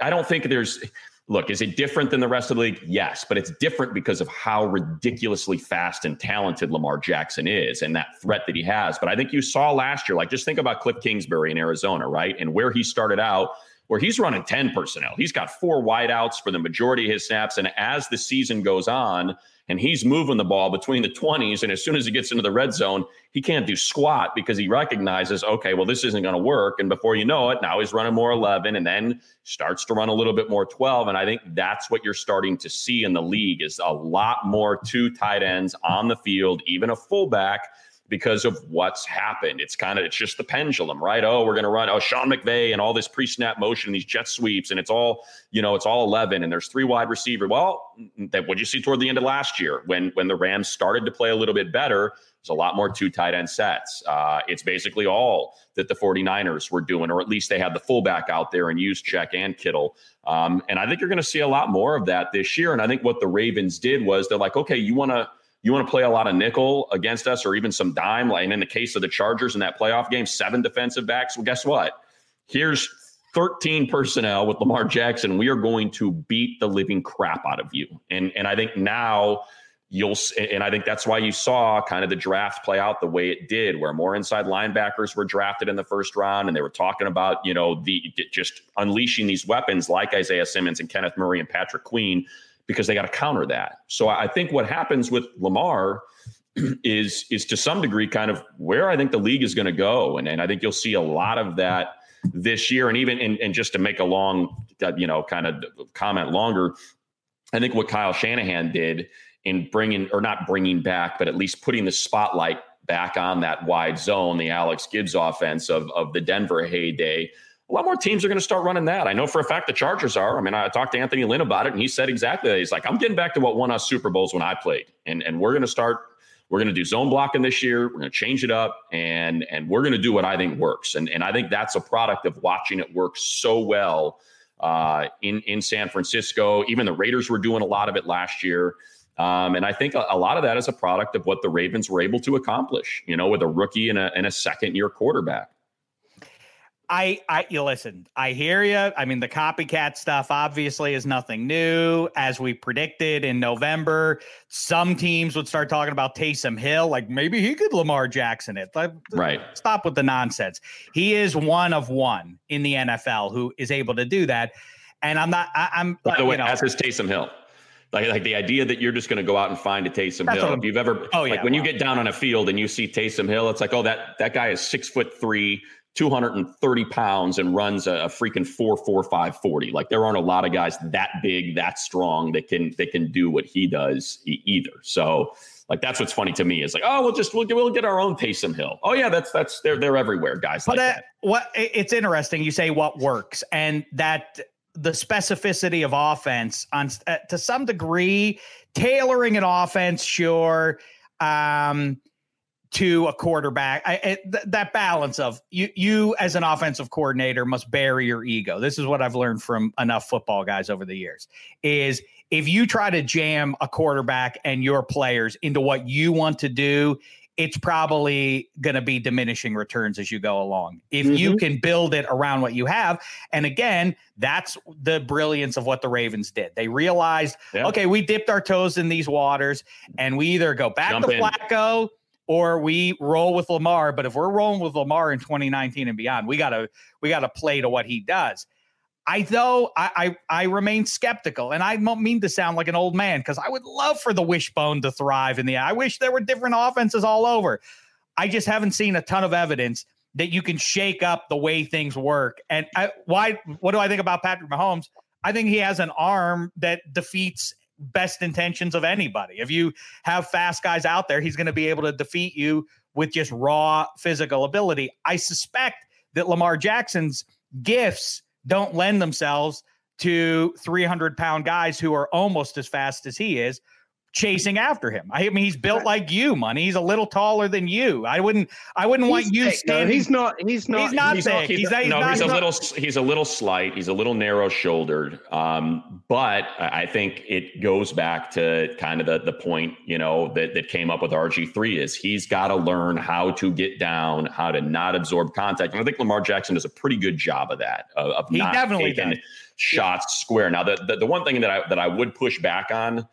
I don't think there's. Look, is it different than the rest of the league? Yes, but it's different because of how ridiculously fast and talented Lamar Jackson is and that threat that he has. But I think you saw last year, like just think about Cliff Kingsbury in Arizona, right? And where he started out, where he's running 10 personnel. He's got four wideouts for the majority of his snaps. And as the season goes on, and he's moving the ball between the 20s, and as soon as he gets into the red zone, he can't do squat because he recognizes, okay, well, this isn't going to work. And before you know it, now he's running more 11 and then starts to run a little bit more 12. And I think that's what you're starting to see in the league is a lot more two tight ends on the field, even a fullback because of what's happened. It's kind of it's just the pendulum, right? Oh, we're going to run oh Sean McVay and all this pre-snap motion, these jet sweeps, and it's all you know, it's all eleven, and there's three wide receiver. Well, that what you see toward the end of last year when when the Rams started to play a little bit better. There's a lot more two tight end sets. Uh, it's basically all that the 49ers were doing, or at least they had the fullback out there and used Juszczyk and Kittle. Um, and I think you're going to see a lot more of that this year. And I think what the Ravens did was they're like, okay, you want to you want to play a lot of nickel against us or even some dime. Like in the case of the Chargers in that playoff game, seven defensive backs. Well, guess what? Here's 13 personnel with Lamar Jackson. We are going to beat the living crap out of you. And and I think now you'll and I think that's why you saw kind of the draft play out the way it did, where more inside linebackers were drafted in the first round, and they were talking about you know the just unleashing these weapons like Isaiah Simmons and Kenneth Murray and Patrick Queen because they got to counter that. So I think what happens with Lamar is is to some degree kind of where I think the league is going to go, and and I think you'll see a lot of that this year, and even and, and just to make a long uh, you know kind of comment longer, I think what Kyle Shanahan did in bringing or not bringing back, but at least putting the spotlight back on that wide zone, the Alex Gibbs offense of of the Denver heyday. A lot more teams are going to start running that. I know for a fact the Chargers are. I mean, I talked to Anthony Lynn about it, and he said exactly that. He's like, I'm getting back to what won us Super Bowls when I played, and and we're going to start we're going to do zone blocking this year. We're going to change it up, and and we're going to do what I think works. And and I think that's a product of watching it work so well uh, in in San Francisco. Even the Raiders were doing a lot of it last year. Um, and I think a, a, lot of that is a product of what the Ravens were able to accomplish, you know, with a rookie and a, and a second year quarterback. I, I, you listen, I hear you. I mean, the copycat stuff obviously is nothing new. As we predicted in November, some teams would start talking about Taysom Hill, like maybe he could Lamar Jackson it. Like, right. Stop with the nonsense. He is one of one in the NFL who is able to do that. And I'm not, I, am By the way, know, that's his Taysom Hill. Like, like the idea that you're just going to go out and find a Taysom Hill. If you've ever, oh, yeah, like when well, you get down on a field and you see Taysom Hill, it's like, oh, that that guy is six foot three, 230 pounds, and runs a, a freaking four four five forty. Like there aren't a lot of guys that big, that strong that can that can do what he does either. So like that's what's funny to me is like, oh, we'll just we'll, we'll get our own Taysom Hill. Oh yeah, that's that's they're they're everywhere, guys. But like uh, what it's interesting. You say what works, and that the specificity of offense on uh, to some degree, tailoring an offense, sure, um, to a quarterback. I, I, th- that balance of you, you as an offensive coordinator must bury your ego. This is what I've learned from enough football guys over the years. Is if you try to jam a quarterback and your players into what you want to do, it's probably going to be diminishing returns as you go along. If mm-hmm. you can build it around what you have. And again, that's the brilliance of what the Ravens did. They realized, yeah. okay, we dipped our toes in these waters and we either go back Jump to in. Or we roll with Lamar. But if we're rolling with Lamar in 2019 and beyond, we gotta we gotta play to what he does. I though I, I, I remain skeptical, and I don't mean to sound like an old man because I would love for the wishbone to thrive in the. I wish there were different offenses all over. I just haven't seen a ton of evidence that you can shake up the way things work. And I, why? What do I think about Patrick Mahomes? I think he has an arm that defeats best intentions of anybody. If you have fast guys out there, he's going to be able to defeat you with just raw physical ability. I suspect that Lamar Jackson's gifts don't lend themselves to 300 pound guys who are almost as fast as he is chasing after him. I mean, he's built like you, money. He's a little taller than you. I wouldn't. I wouldn't he's want you thick. standing. No, he's not. He's not. He's not he's thick. Not, he's, he's, he's, no, not, he's a little. He's a little slight. He's a little narrow shouldered. Um, but I think it goes back to kind of the the point you know that that came up with RG three is he's got to learn how to get down, how to not absorb contact. And I think Lamar Jackson does a pretty good job of that. Of, of he not definitely taking does. shots yeah. square. Now the, the the one thing that I that I would push back on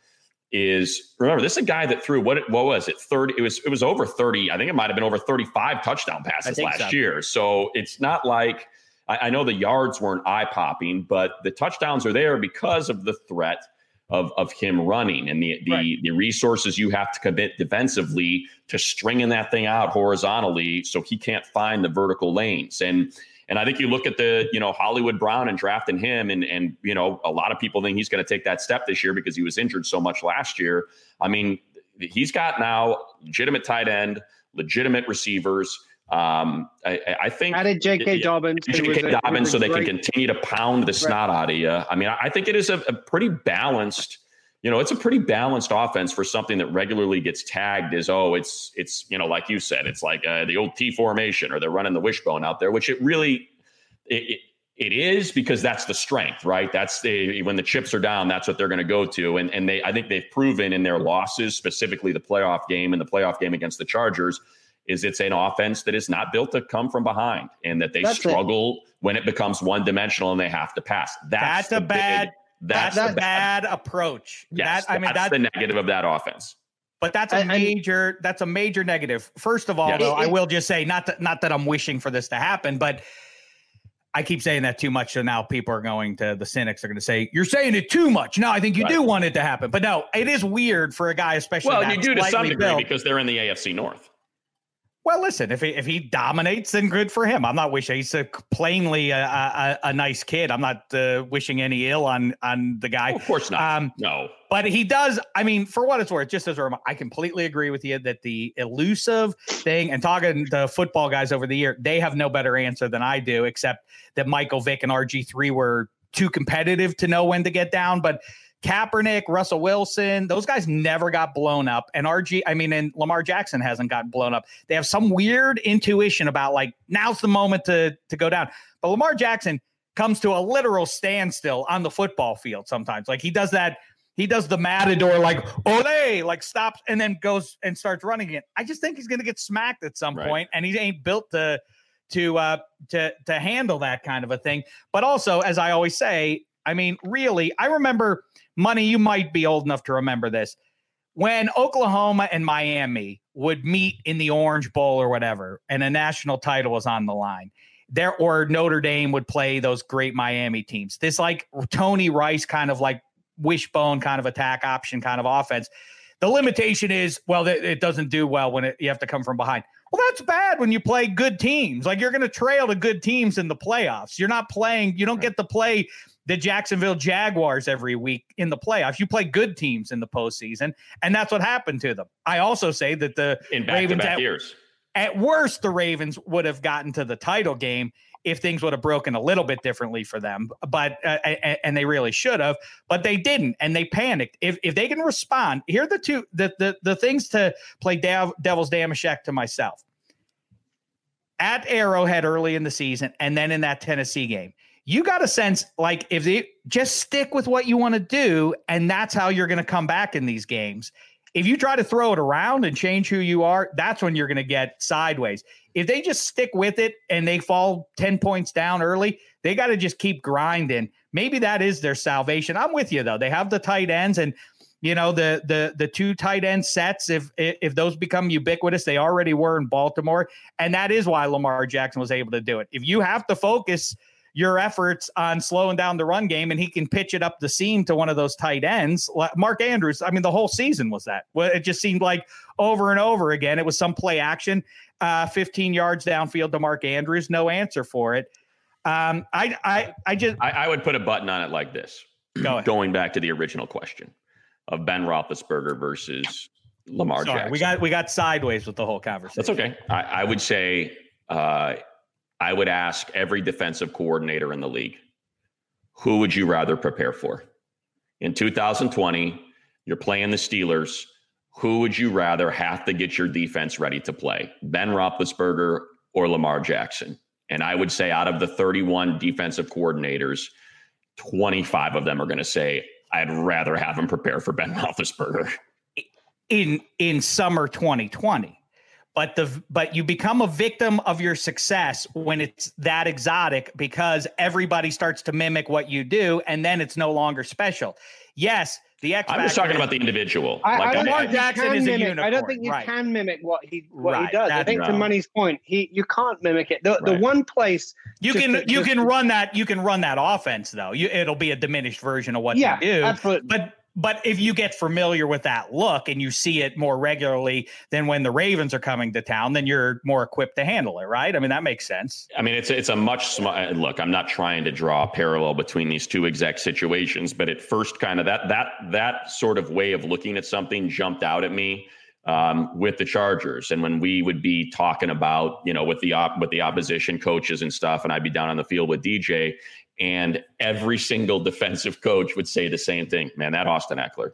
is remember this is a guy that threw what what was it 30 it was it was over 30 i think it might have been over 35 touchdown passes last so. year so it's not like I, I know the yards weren't eye popping but the touchdowns are there because of the threat of of him running and the the, right. the resources you have to commit defensively to stringing that thing out horizontally so he can't find the vertical lanes and and I think you look at the, you know, Hollywood Brown and drafting him, and and you know, a lot of people think he's going to take that step this year because he was injured so much last year. I mean, he's got now legitimate tight end, legitimate receivers. Um, I, I think added J.K. Dobbins, J.K. Dobbins, so they can continue to pound the snot out of you. I mean, I think it is a, a pretty balanced you know, it's a pretty balanced offense for something that regularly gets tagged as, oh, it's it's you know, like you said, it's like uh, the old T formation or they're running the wishbone out there, which it really it, it is because that's the strength, right? That's the when the chips are down, that's what they're going to go to, and and they I think they've proven in their losses, specifically the playoff game and the playoff game against the Chargers, is it's an offense that is not built to come from behind and that they that's struggle it. when it becomes one dimensional and they have to pass. That's, that's a bad. Big, that's, that's a bad, bad approach. Yes, that, I mean that's the negative of that offense. But that's a major that's a major negative. First of all, yes. though, I will just say not that not that I'm wishing for this to happen, but I keep saying that too much, so now people are going to the cynics are going to say you're saying it too much. No, I think you right. do want it to happen, but no, it is weird for a guy, especially. Well, you do to some degree built. because they're in the AFC North. Well, listen, if he, if he dominates, then good for him. I'm not wishing he's a, plainly a, a, a, nice kid. I'm not uh, wishing any ill on on the guy. Oh, of course not. Um, no, but he does. I mean, for what it's worth, just as a reminder, I completely agree with you that the elusive thing and talking to football guys over the year, they have no better answer than I do, except that Michael Vick and RG three were too competitive to know when to get down. But Kaepernick, Russell Wilson, those guys never got blown up. And RG, I mean, and Lamar Jackson hasn't gotten blown up. They have some weird intuition about like now's the moment to to go down. But Lamar Jackson comes to a literal standstill on the football field sometimes. Like he does that he does the matador like ole like stops and then goes and starts running it i just think he's going to get smacked at some Right. point, and he ain't built to to uh to to handle that kind of a thing but also as i always say i mean really i remember money you might be old enough to remember this when oklahoma and miami would meet in the orange bowl or whatever and a national title was on the line there or notre dame would play those great miami teams this like tony rice kind of like wishbone kind of attack option kind of offense. The limitation is, well, it doesn't do well when it, you have to come from behind. Well, that's bad when you play good teams. Like you're going to trail to good teams in the playoffs. You're not playing, you don't get to play the Jacksonville Jaguars every week in the playoffs. You play good teams in the postseason, and that's what happened to them. I also say that the in back Ravens at- years. at worst, the Ravens would have gotten to the title game if things would have broken a little bit differently for them. But uh, and they really should have, but they didn't, and they panicked. If if they can respond, here are the two the the, the things to play Dev, Devil's Dameshek to myself. At Arrowhead early in the season, and then in that Tennessee game, you got a sense like if they just stick with what you want to do, and that's how you're going to come back in these games if you try to throw it around and change who you are, that's when you're going to get sideways. If they just stick with it and they fall 10 points down early, they got to just keep grinding. Maybe that is their salvation. I'm with you though. They have the tight ends and you know the the the two tight end sets if if those become ubiquitous, they already were in Baltimore and that is why Lamar Jackson was able to do it. If you have to focus your efforts on slowing down the run game and he can pitch it up the seam to one of those tight ends. Mark Andrews, I mean, the whole season was that. It just seemed like over and over again, it was some play action, uh, 15 yards downfield to Mark Andrews, no answer for it. Um, I, I, I just I, I would put a button on it like this. Go. Going back to the original question of Ben Roethlisberger versus Lamar sorry, Jackson. we got we got sideways with the whole conversation. That's okay. I, I would say uh, I would ask every defensive coordinator in the league, who would you rather prepare for? In 2020, you're playing the Steelers. Who would you rather have to get your defense ready to play? Ben Roethlisberger or Lamar Jackson? And I would say out of the 31 defensive coordinators, 25 of them are going to say, I'd rather have him prepare for Ben Roethlisberger. in in summer 2020 but the but you become a victim of your success when it's that exotic because everybody starts to mimic what you do and then it's no longer special yes the X I'm just talking is- about the individual. I, I don't I- think you Jackson can is a mimic, I don't think you right. can mimic what he what Right, he does. I that's- think to Money's point, he you can't mimic it. The the one place you just can to- you just can run that you can run that offense though you it'll be a diminished version of what yeah, you do absolutely. but but if you get familiar with that look and you see it more regularly than when the Ravens are coming to town, then you're more equipped to handle it, right? I mean, that makes sense. I mean, it's it's a much smaller look. I'm not trying to draw a parallel between these two exact situations, but at first, kind of that that that sort of way of looking at something jumped out at me um, with the Chargers, and when we would be talking about you know with the op- with the opposition coaches and stuff, and I'd be down on the field with DJ, and every single defensive coach would say the same thing. Man, that Austin Ekeler.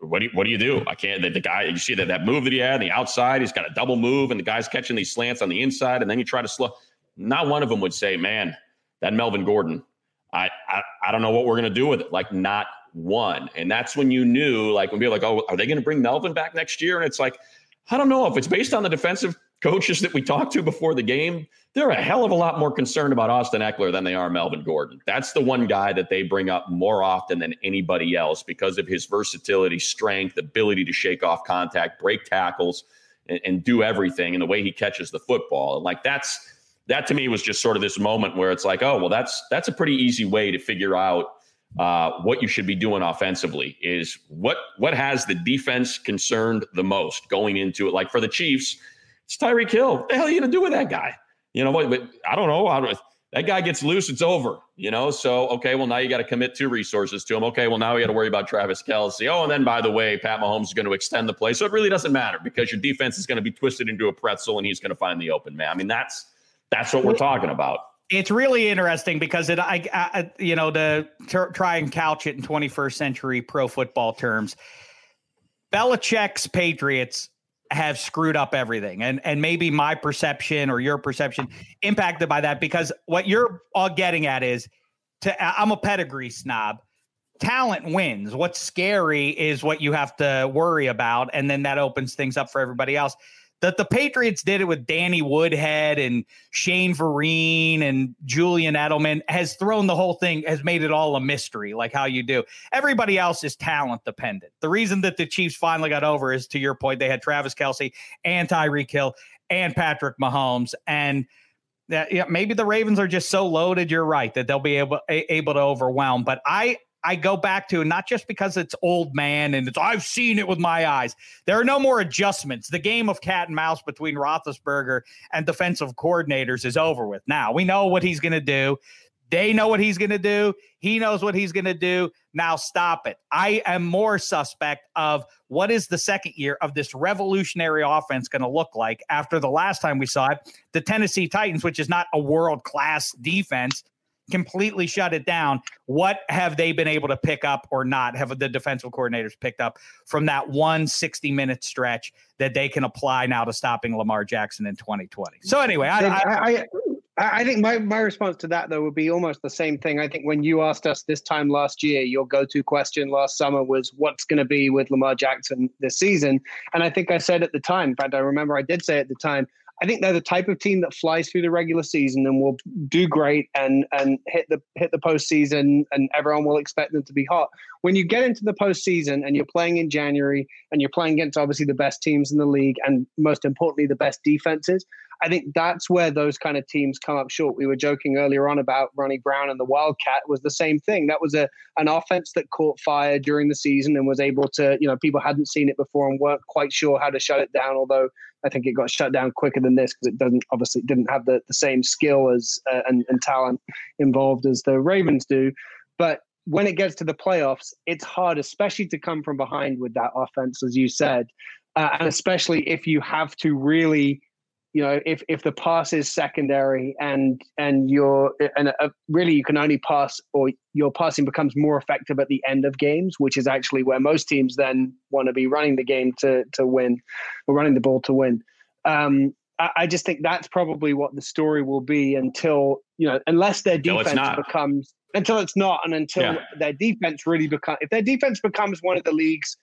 What do you, what do you do? I can't. The, the guy you see that that move that he had on the outside, he's got a double move, and the guy's catching these slants on the inside, and then you try to slow. Not one of them would say, "Man, that Melvin Gordon, I I, I don't know what we're gonna do with it." Like not one, and that's when you knew, like when people were like, "Oh, are they gonna bring Melvin back next year?" And it's like, I don't know if it's based on the defensive coaches that we talked to before the game. They're a hell of a lot more concerned about Austin Ekeler than they are Melvin Gordon. That's the one guy that they bring up more often than anybody else because of his versatility, strength, ability to shake off contact, break tackles, and, and do everything, and the way he catches the football. And like that's that to me was just sort of this moment where it's like, oh well, that's that's a pretty easy way to figure out uh, what you should be doing offensively is what what has the defense concerned the most going into it. Like for the Chiefs, it's Tyreek Hill. What the hell are you gonna do with that guy? You know what? But I don't know. I that guy gets loose, it's over. You know. So okay, well now you got to commit two resources to him. Okay, well now we got to worry about Travis Kelce. Oh, and then by the way, Pat Mahomes is going to extend the play, so it really doesn't matter because your defense is going to be twisted into a pretzel, and he's going to find the open man. I mean, that's that's what we're talking about. It's really interesting because it, I, I you know, to try and couch it in 21st century pro football terms, Belichick's Patriots have screwed up everything, and and maybe my perception or your perception impacted by that because what you're all getting at is, to I'm a pedigree snob talent wins. What's scary is what you have to worry about, and then that opens things up for everybody else. That the Patriots did it with Danny Woodhead and Shane Vereen and Julian Edelman has thrown the whole thing, has made it all a mystery, like how you do. Everybody else is talent dependent. The reason that the Chiefs finally got over is to your point, they had Travis Kelce and Tyreek Hill and Patrick Mahomes. And that yeah, maybe the Ravens are just so loaded. You're right that they'll be able able to overwhelm. But I I go back to not just because it's old man and it's I've seen it with my eyes. There are no more adjustments. The game of cat and mouse between Roethlisberger and defensive coordinators is over with. Now we know what he's going to do. They know what he's going to do. He knows what he's going to do. Now stop it. I am more suspect of what is the second year of this revolutionary offense going to look like after the last time we saw it. The Tennessee Titans, which is not a world class defense, completely shut it down. What have they been able to pick up or not? Have the defensive coordinators picked up from that one 60 minute stretch that they can apply now to stopping Lamar Jackson in 2020? So, anyway, I, I, I, I think my, my response to that, though, would be almost the same thing. I think when you asked us this time last year, your go to question last summer was what's going to be with Lamar Jackson this season? And I think I said at the time, in fact, I remember I did say at the time, I think they're the type of team that flies through the regular season and will do great and and hit the hit the postseason and everyone will expect them to be hot. When you get into the postseason and you're playing in January and you're playing against obviously the best teams in the league and most importantly the best defenses, I think that's where those kind of teams come up short. We were joking earlier on about Ronnie Brown and the Wildcat was the same thing. That was a an offense that caught fire during the season and was able to, you know, people hadn't seen it before and weren't quite sure how to shut it down. Although I think it got shut down quicker than this because it doesn't obviously didn't have the, the same skill as uh, and, and talent involved as the Ravens do. But when it gets to the playoffs, it's hard, especially to come from behind with that offense, as you said, uh, and especially if you have to really you know if if the pass is secondary and and you're and uh, really you can only pass or your passing becomes more effective at the end of games which is actually where most teams then want to be running the game to to win or running the ball to win um, I, I, just think that's probably what the story will be until you know unless their defense no, becomes until it's not and until yeah. their defense really becomes if their defense becomes one of the league's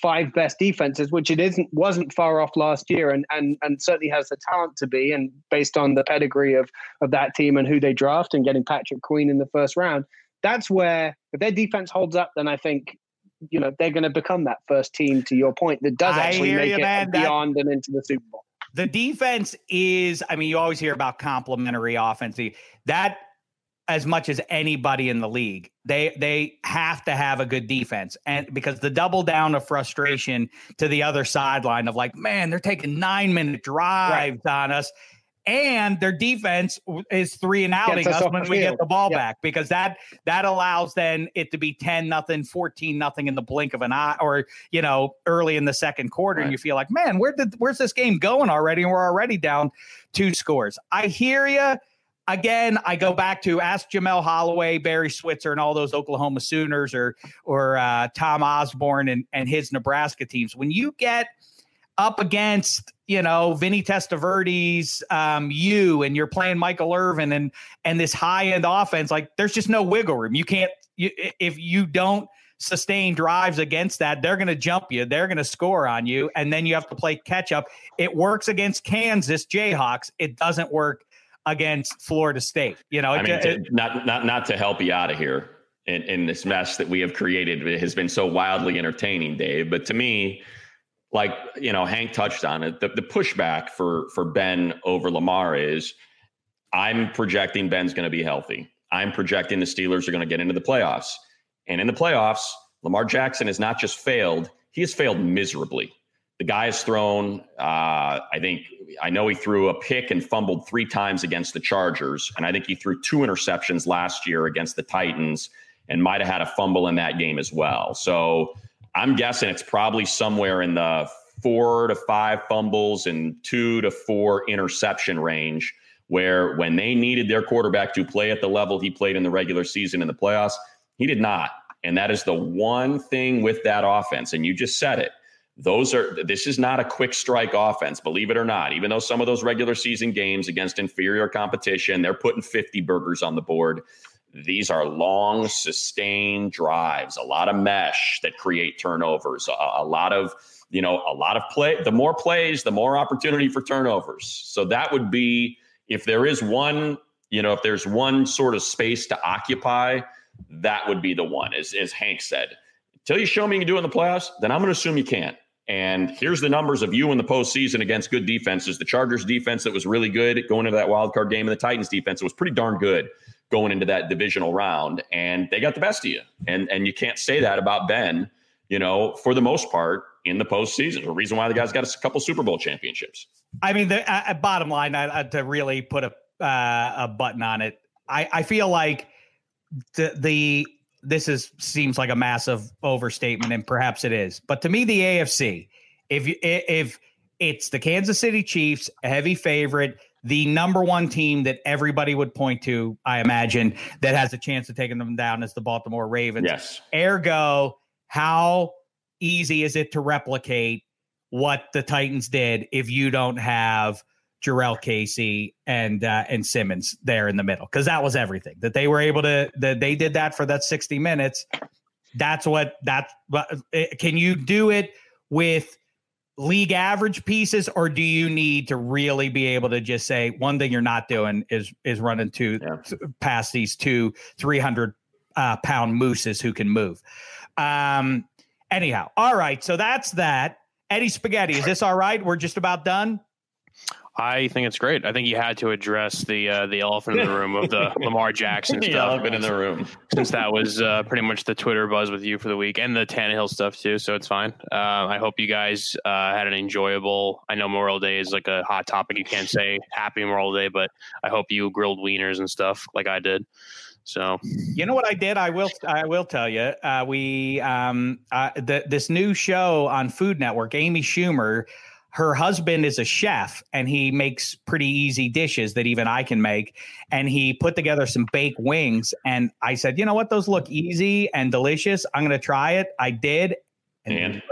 five best defenses, which it isn't wasn't far off last year, and and and certainly has the talent to be. And based on the pedigree of of that team and who they draft and getting Patrick Queen in the first round, that's where if their defense holds up, then I think you know they're going to become that first team. To your point, that does actually make you, it man. beyond that, and into the Super Bowl. The defense is, I mean, you always hear about complementary offense. That as much as anybody in the league. They they have to have a good defense. And because the double down of frustration to the other sideline of like, man, they're taking 9-minute drives right. on us and their defense is three and outing us, us when we get the ball yeah. back because that that allows then it to be 10 nothing 14 nothing in the blink of an eye or you know early in the second quarter right. and you feel like man where did where's this game going already and we're already down two scores i hear you again, I go back to ask Jamelle Holieway, Barry Switzer, and all those Oklahoma Sooners, or or uh, Tom Osborne and and his Nebraska teams. When you get up against you know Vinny Testaverde's um, you, and you're playing Michael Irvin and and this high end offense, like there's just no wiggle room. You can't you, if you don't sustain drives against that, they're going to jump you. They're going to score on you, and then you have to play catch up. It works against Kansas Jayhawks. It doesn't work against Florida State. You know, I mean, to, not not not to help you out of here in, in this mess that we have created. It has been so wildly entertaining, Dave. But to me, like you know, Hank touched on it. The, the pushback for for Ben over Lamar is, I'm projecting Ben's going to be healthy. I'm projecting the Steelers are going to get into the playoffs, and in the playoffs, Lamar Jackson has not just failed; he has failed miserably. The guy has thrown, uh, I think, I know he threw a pick and fumbled three times against the Chargers. And I think he threw two interceptions last year against the Titans and might have had a fumble in that game as well. So I'm guessing it's probably somewhere in the four to five fumbles and two to four interception range where when they needed their quarterback to play at the level he played in the regular season in the playoffs, he did not. And that is the one thing with that offense. And you just said it. Those are this is not a quick strike offense, believe it or not. Even though some of those regular season games against inferior competition, they're putting 50 burgers on the board. These are long, sustained drives, a lot of mesh that create turnovers, a, a lot of you know, a lot of play. The more plays, the more opportunity for turnovers. So that would be if there is one, you know, if there's one sort of space to occupy, that would be the one, as, as Hank said. Until you show me you can do it in the playoffs, then I'm going to assume you can't. And here's the numbers of you in the postseason against good defenses. The Chargers defense that was really good going into that wild card game, and the Titans defense that was pretty darn good going into that divisional round. And they got the best of you. And and you can't say that about Ben, you know, for the most part in the postseason. The reason why the guy's got a couple Super Bowl championships. I mean, the uh, bottom line, uh, to really put a uh, a button on it, I, I feel like the the this is seems like a massive overstatement, and perhaps it is. But to me, the AFC, if you if it's the Kansas City Chiefs, a heavy favorite, the number one team that everybody would point to, I imagine, that has a chance of taking them down is the Baltimore Ravens. Yes. Ergo, how easy is it to replicate what the Titans did if you don't have Jurrell Casey and uh, and Simmons there in the middle because that was everything that they were able to that they did that for that 60 minutes. That's what that eh, can you do it with league average pieces or do you need to really be able to just say one thing you're not doing is is running to yeah. past these two 300 uh, pound mooses who can move um anyhow all right so that's that eddie spaghetti is this all right we're just about done I think it's great. I think you had to address the uh, the elephant in the room of the Lamar Jackson stuff. the stuff. elephant in the room, since that was uh, pretty much the Twitter buzz with you for the week, and the Tannehill stuff too. So it's fine. Uh, I hope you guys uh, had an enjoyable. I know Memorial Day is like a hot topic. You can't say Happy Memorial Day, but I hope you grilled wieners and stuff like I did. So you know what I did? I will. I will tell you. Uh, we um, uh, the, this new show on Food Network. Amy Schumer her husband is a chef and he makes pretty easy dishes that even I can make. And he put together some baked wings. And I said, you know what? Those look easy and delicious. I'm going to try it. I did. And, and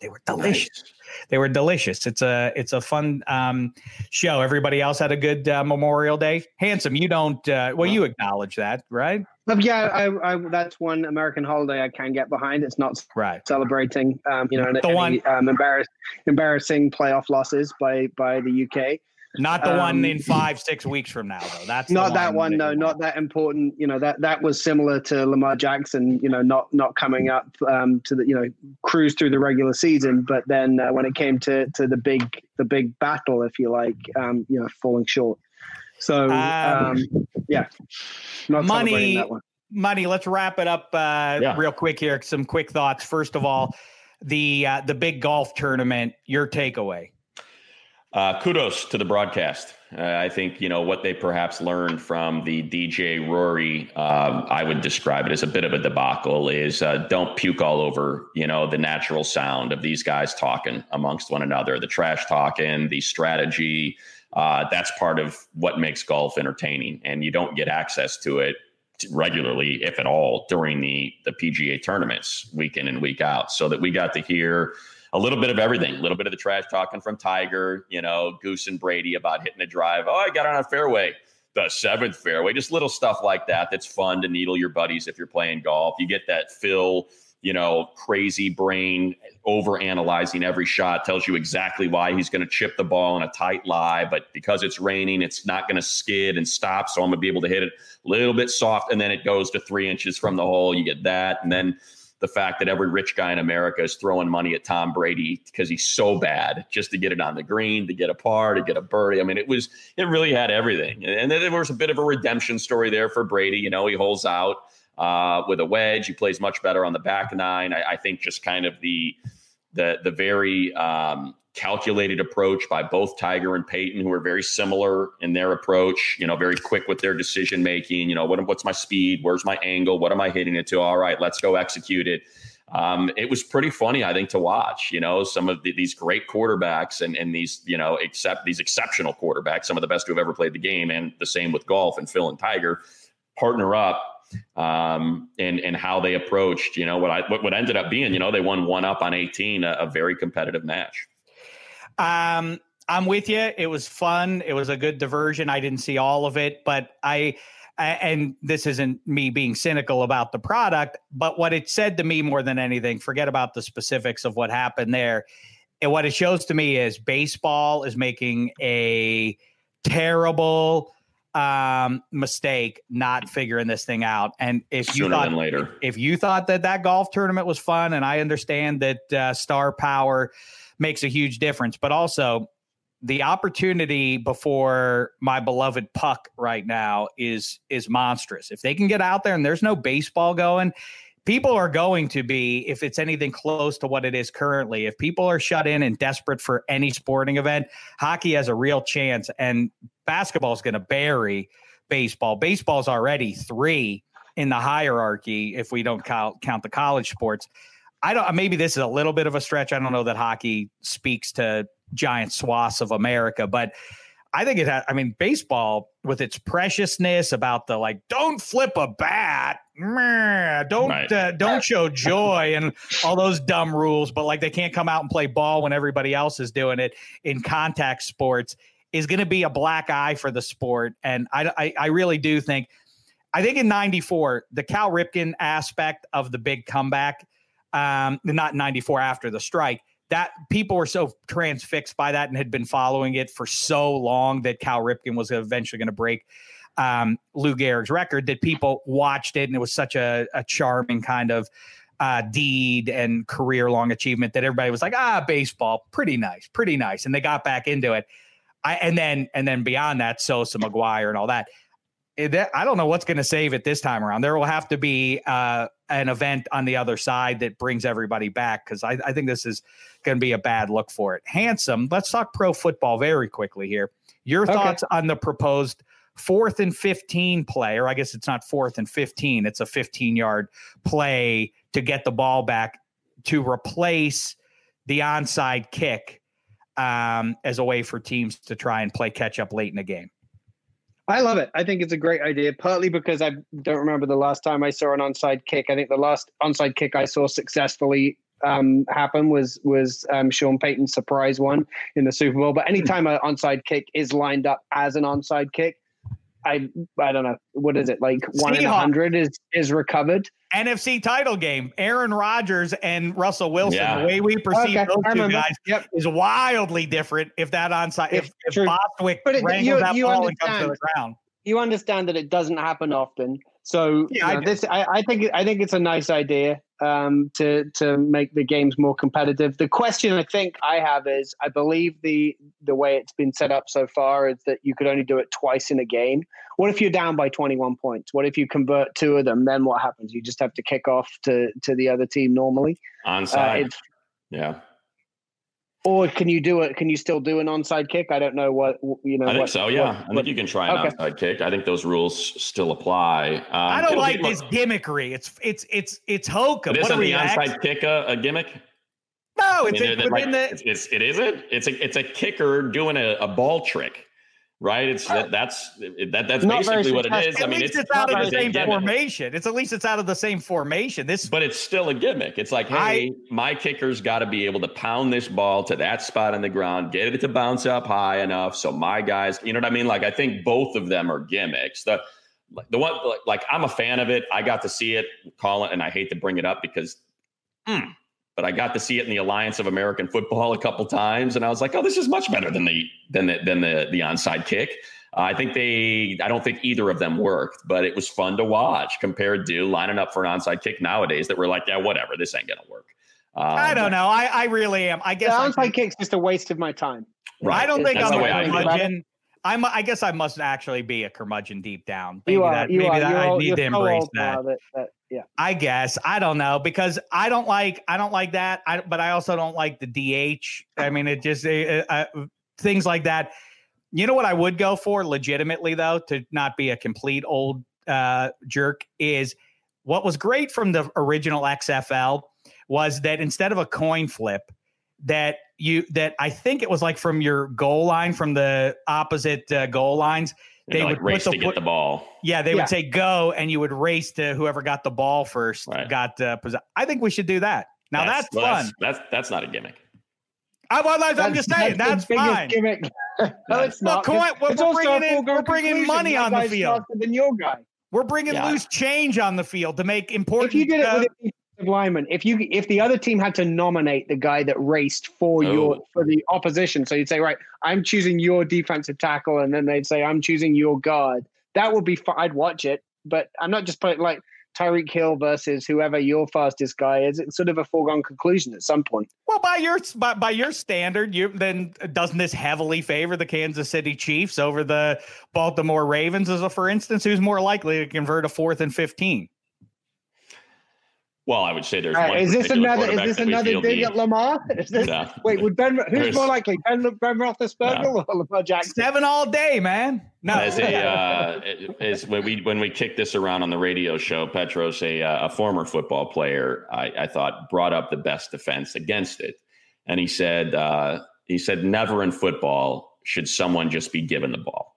they were delicious. Nice. They were delicious. It's a it's a fun um, show. Everybody else had a good uh, Memorial Day. Handsome, you don't. Uh, well, you acknowledge that, right? Um, yeah, I, I, that's one American holiday I can get behind. It's not right celebrating, um, you know, the any, one um, embarrass, embarrassing playoff losses by by the UK. Not the um, one in five, six weeks from now, though. That's not that one. No, not that important. You know that that was similar to Lamar Jackson. You know, not not coming up um, to the you know cruise through the regular season, but then uh, when it came to to the big the big battle, if you like, um, you know, falling short. So um, um yeah, not money. Money. Let's wrap it up uh, yeah. real quick here. Some quick thoughts. First of all, the uh, the big golf tournament. Your takeaway. Uh, kudos to the broadcast. Uh, I think you know what they perhaps learned from the DJ Rory. Um, I would describe it as a bit of a debacle. Is uh, don't puke all over you know the natural sound of these guys talking amongst one another, the trash talking, the strategy. Uh, that's part of what makes golf entertaining, and you don't get access to it regularly, if at all, during the the PGA tournaments week in and week out. So that we got to hear a little bit of everything, a little bit of the trash talking from Tiger, you know, Goose and Brady about hitting a drive. Oh, I got on a fairway, the seventh fairway, just little stuff like that. That's fun to needle your buddies if you're playing golf. You get that Phil, you know, crazy brain over analyzing every shot, tells you exactly why he's going to chip the ball in a tight lie, but because it's raining, it's not going to skid and stop. So I'm going to be able to hit it a little bit soft, and then it goes to three inches from the hole. You get that, and then the fact that every rich guy in America is throwing money at Tom Brady because he's so bad just to get it on the green, to get a par, to get a birdie. I mean, it was, it really had everything. And then there was a bit of a redemption story there for Brady. You know, he holds out uh, with a wedge. He plays much better on the back nine. I, I think just kind of the, the, the very um, calculated approach by both Tiger and Peyton, who are very similar in their approach. You know, very quick with their decision making. You know, what, what's my speed? Where's my angle? What am I hitting it to? All right, let's go execute it. um, it was pretty funny, I think, to watch. You know, some of the, these great quarterbacks and and these you know except these exceptional quarterbacks, some of the best who have ever played the game, and the same with golf and Phil and Tiger partner up um, and and how they approached. You know what I what, what ended up being. You know, they won one up on eighteen, a, a very competitive match. Um, I'm with you. It was fun. It was a good diversion. I didn't see all of it, but I and this isn't me being cynical about the product, but what it said to me more than anything, forget about the specifics of what happened there. And what it shows to me is baseball is making a terrible um, mistake not figuring this thing out. And if Sooner you thought later. if you thought that that golf tournament was fun, and I understand that uh, star power makes a huge difference, but also the opportunity before my beloved puck right now is is monstrous. If they can get out there and there's no baseball going, people are going to be if it's anything close to what it is currently. If people are shut in and desperate for any sporting event, hockey has a real chance and basketball is going to bury baseball. Baseball's already 3 in the hierarchy if we don't count count the college sports. I don't maybe this is a little bit of a stretch. I don't know that hockey speaks to giant swaths of America, but I think it has, I mean, baseball with its preciousness about the like, don't flip a bat, meh, don't Right. uh, don't show joy, and all those dumb rules. But like, they can't come out and play ball when everybody else is doing it in contact sports is going to be a black eye for the sport. And I, I, I really do think, I think in '94, the Cal Ripken aspect of the big comeback, um, not '94 after the strike that people were so transfixed by that and had been following it for so long that Cal Ripken was eventually going to break um, Lou Gehrig's record that people watched it and it was such a, a charming kind of uh, deed and career long achievement that everybody was like, ah, baseball, pretty nice, pretty nice, and they got back into it. I, and then and then beyond that, Sosa, McGwire, and all that. Eh, that- I don't know what's going to save it this time around. There will have to be uh, an event on the other side that brings everybody back because I, I think this is going to be a bad look for it. Handsome, let's talk pro football very quickly here. Your Okay. thoughts on the proposed fourth and 15 play, or I guess it's not fourth and 15, it's a 15 yard play to get the ball back to replace the onside kick um, as a way for teams to try and play catch up late in the game. I love it. I think it's a great idea, partly because I don't remember the last time I saw an onside kick. I think the last onside kick I saw successfully um, happen was was um, Sean Payton's surprise one in the Super Bowl. But anytime an onside kick is lined up as an onside kick, I I don't know what is it like one in hundred is is recovered. NFC title game, Aaron Rodgers and Russell Wilson. Yeah. The way we perceive Okay, those two guys Yep. is wildly different if that onside if, It's if. Bostick But it- wrangles you- that you ball and comes to the understand. ground. you understand that it doesn't happen often. So Yeah, you know, do. this I, I think I think it's a nice idea um, to to make the games more competitive. The question I think I have is I believe the the way it's been set up so far is that you could only do it twice in a game. What if you're down by 21 points? What if you convert two of them? Then what happens? You just have to kick off to to the other team normally. Uh, Onside. it's- yeah. Or can you do it? Can you still do an onside kick? I don't know what you know. I think what- so. Yeah, what- I what- think you can try an Okay. outside kick. I think those rules still apply. Um, I don't like be- this gimmickry. It's it's it's it's hokum. But What isn't are we the X? onside kick a, a gimmick? No, I it's mean, a, they're- they're within like- the it's, it's it is it. It's a it's a kicker doing a, a ball trick, right? It's that that's that that's Not basically what it is. successful. I mean, least it's, it's, out of the same formation. It's at least it's out of the same formation. This But it's still a gimmick. It's like, I- hey, my kicker's got to be able to pound this ball to that spot on the ground, get it to bounce up high enough so my guys, you know what I mean? Like, I think both of them are gimmicks. The the one, like, like I'm a fan of it. I got to see it, call it, and I hate to bring it up because, hmm, but I got to see it in the Alliance of American Football a couple times, and I was like, oh, this is much better than the than the than the the onside kick. Uh, I think they, I don't think either of them worked, but it was fun to watch compared to lining up for an onside kick nowadays that we're like, yeah, whatever, this ain't gonna work. Um, I don't know. I I really am. I The guess I, onside kick's just a waste of my time. Right. I don't think That's I'm the a way I feel. curmudgeon. I'm. I guess I must actually be a curmudgeon deep down. Maybe You are. that. you maybe are. that You're I need to embrace old that. that, that. Yeah. I guess I don't know because I don't like I don't like that. I but I also don't like the DH. I mean, it just uh, things like that. You know what I would go for legitimately though to not be a complete old uh, jerk is what was great from the original XFL was that instead of a coin flip, that you that I think it was like from your goal line from the opposite uh, goal lines. They They like would race put to the get the ball. Yeah, they Yeah. would say go, and you would race to whoever got the ball first. Right. Got uh, possess- I think we should do that. Now that's, well, fun. That's, that's that's not a gimmick. I, well, I'm That's- just saying that's, the biggest fine. Gimmick. no, it's not. coin- well, it's we're a bringing in- we're bringing money on the field. Than your guy. We're bringing Yeah. loose change on the field to make important. If you did it uh, with a defensive lineman, if you if the other team had to nominate the guy that raced for oh. your Oh. for the opposition, so you'd say, right, I'm choosing your defensive tackle, and then they'd say, I'm choosing your guard. That would be fine. I'd watch it, but I'm not just putting like Tyreek Hill versus whoever your fastest guy is. It's sort of a foregone conclusion at some point. Well, by your by, by your standard, you then doesn't this heavily favor the Kansas City Chiefs over the Baltimore Ravens? As a for instance, who's more likely to convert a fourth and fifteen? Well, I would say there's Uh, one. is this another? Is this another feel dig the- at Lamar? Is this, No. Wait, would Ben? Who's There's- more likely, Ben, ben Roethlisberger or Lamar Jackson? Seven all day, man. No, As a uh, as when we when we kicked this around on the radio show, Petros, a uh, a former football player, I, I thought brought up the best defense against it, and he said uh, he said never in football should someone just be given the ball.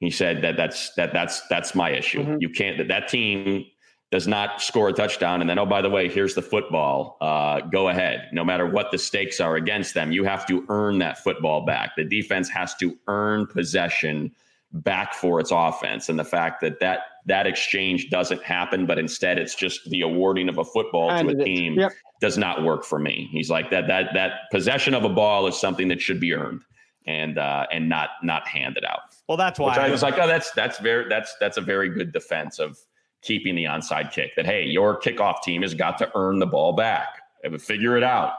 He said that that's that that's that's my issue. Mhm. You can't that that team does not score a touchdown. And then oh by the way here's the football. Uh, go ahead. No matter what the stakes are against them you have to earn that football back. The defense has to earn possession back for its offense. And the fact that that that exchange doesn't happen but instead it's just the awarding of a football And to a team Yep. does not work for me. He's like that that that possession of a ball is something that should be earned and uh and not not handed out. Well, that's why which I was like, oh, that's that's very that's that's a very good defense of keeping the onside kick. That hey, your kickoff team has got to earn the ball back. Figure it out.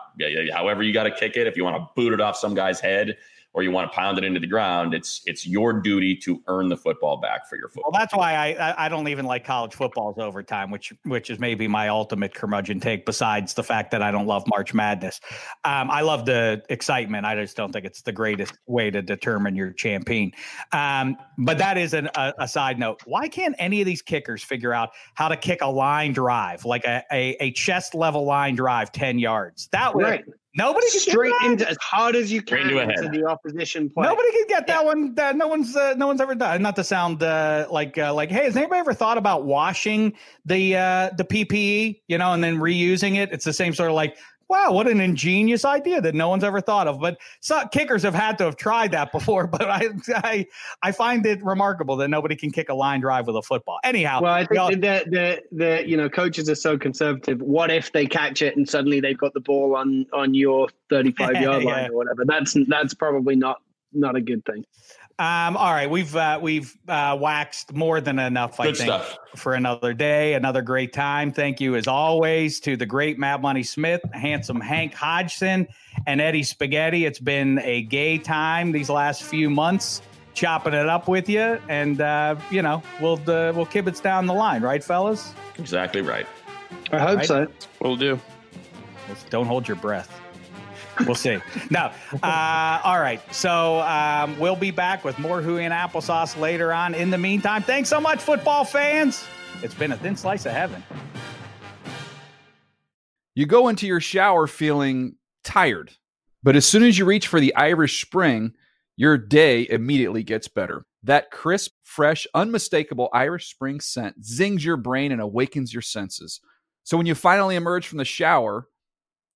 However, you got to kick it. If you want to boot it off some guy's head or you want to pound it into the ground, it's it's your duty to earn the football back for your football. Well, that's why I, I I don't even like college football's overtime, which which is maybe my ultimate curmudgeon take. Besides the fact that I don't love March Madness, um, I love the excitement. I just don't think it's the greatest way to determine your champion. Um, but that is an, a, a side note. Why can't any of these kickers figure out how to kick a line drive, like a a, a chest level line drive, ten yards? That would Right. Nobody can do Straight that? into as hard as you can into into the opposition player. Nobody can get that one. That no one's uh, no one's ever done. Not to sound uh, like uh, like, hey, has anybody ever thought about washing the uh, the PPE, you know, and then reusing it? It's the same sort of like, wow, what an ingenious idea that no one's ever thought of. But some kickers have had to have tried that before. But I I I find it remarkable that nobody can kick a line drive with a football. Anyhow, Well, I think the, the the you know coaches are so conservative. What if they catch it and suddenly they've got the ball on on your thirty five yard Yeah. line or whatever? That's that's probably not not a good thing. Um, all right, we've uh, we've uh, waxed more than enough, I Good think, stuff. for another day, another great time. Thank you, as always, to the great Matt Money Smith, handsome Hank Hodgson, and Eddie Spaghetti. It's been a gay time these last few months, chopping it up with you, and uh, you know we'll uh, we'll kibitz down the line, right, fellas? Exactly right. I hope Right. so. We'll do. Don't hold your breath. We'll see. no. Uh, all right. So um, we'll be back with more Hui and applesauce later on. In the meantime, thanks so much, football fans. It's been a thin slice of heaven. You go into your shower feeling tired, but as soon as you reach for the Irish Spring, your day immediately gets better. That crisp, fresh, unmistakable Irish Spring scent zings your brain and awakens your senses. So when you finally emerge from the shower,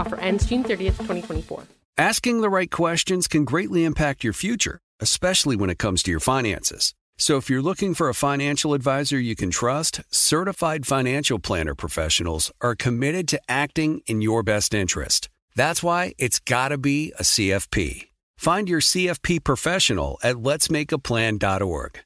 Offer ends June 30th, 2024. Asking the right questions can greatly impact your future, especially when it comes to your finances. So if you're looking for a financial advisor you can trust, certified financial planner professionals are committed to acting in your best interest. That's why it's got to be a CFP. Find your CFP professional at letsmakeaplan.org.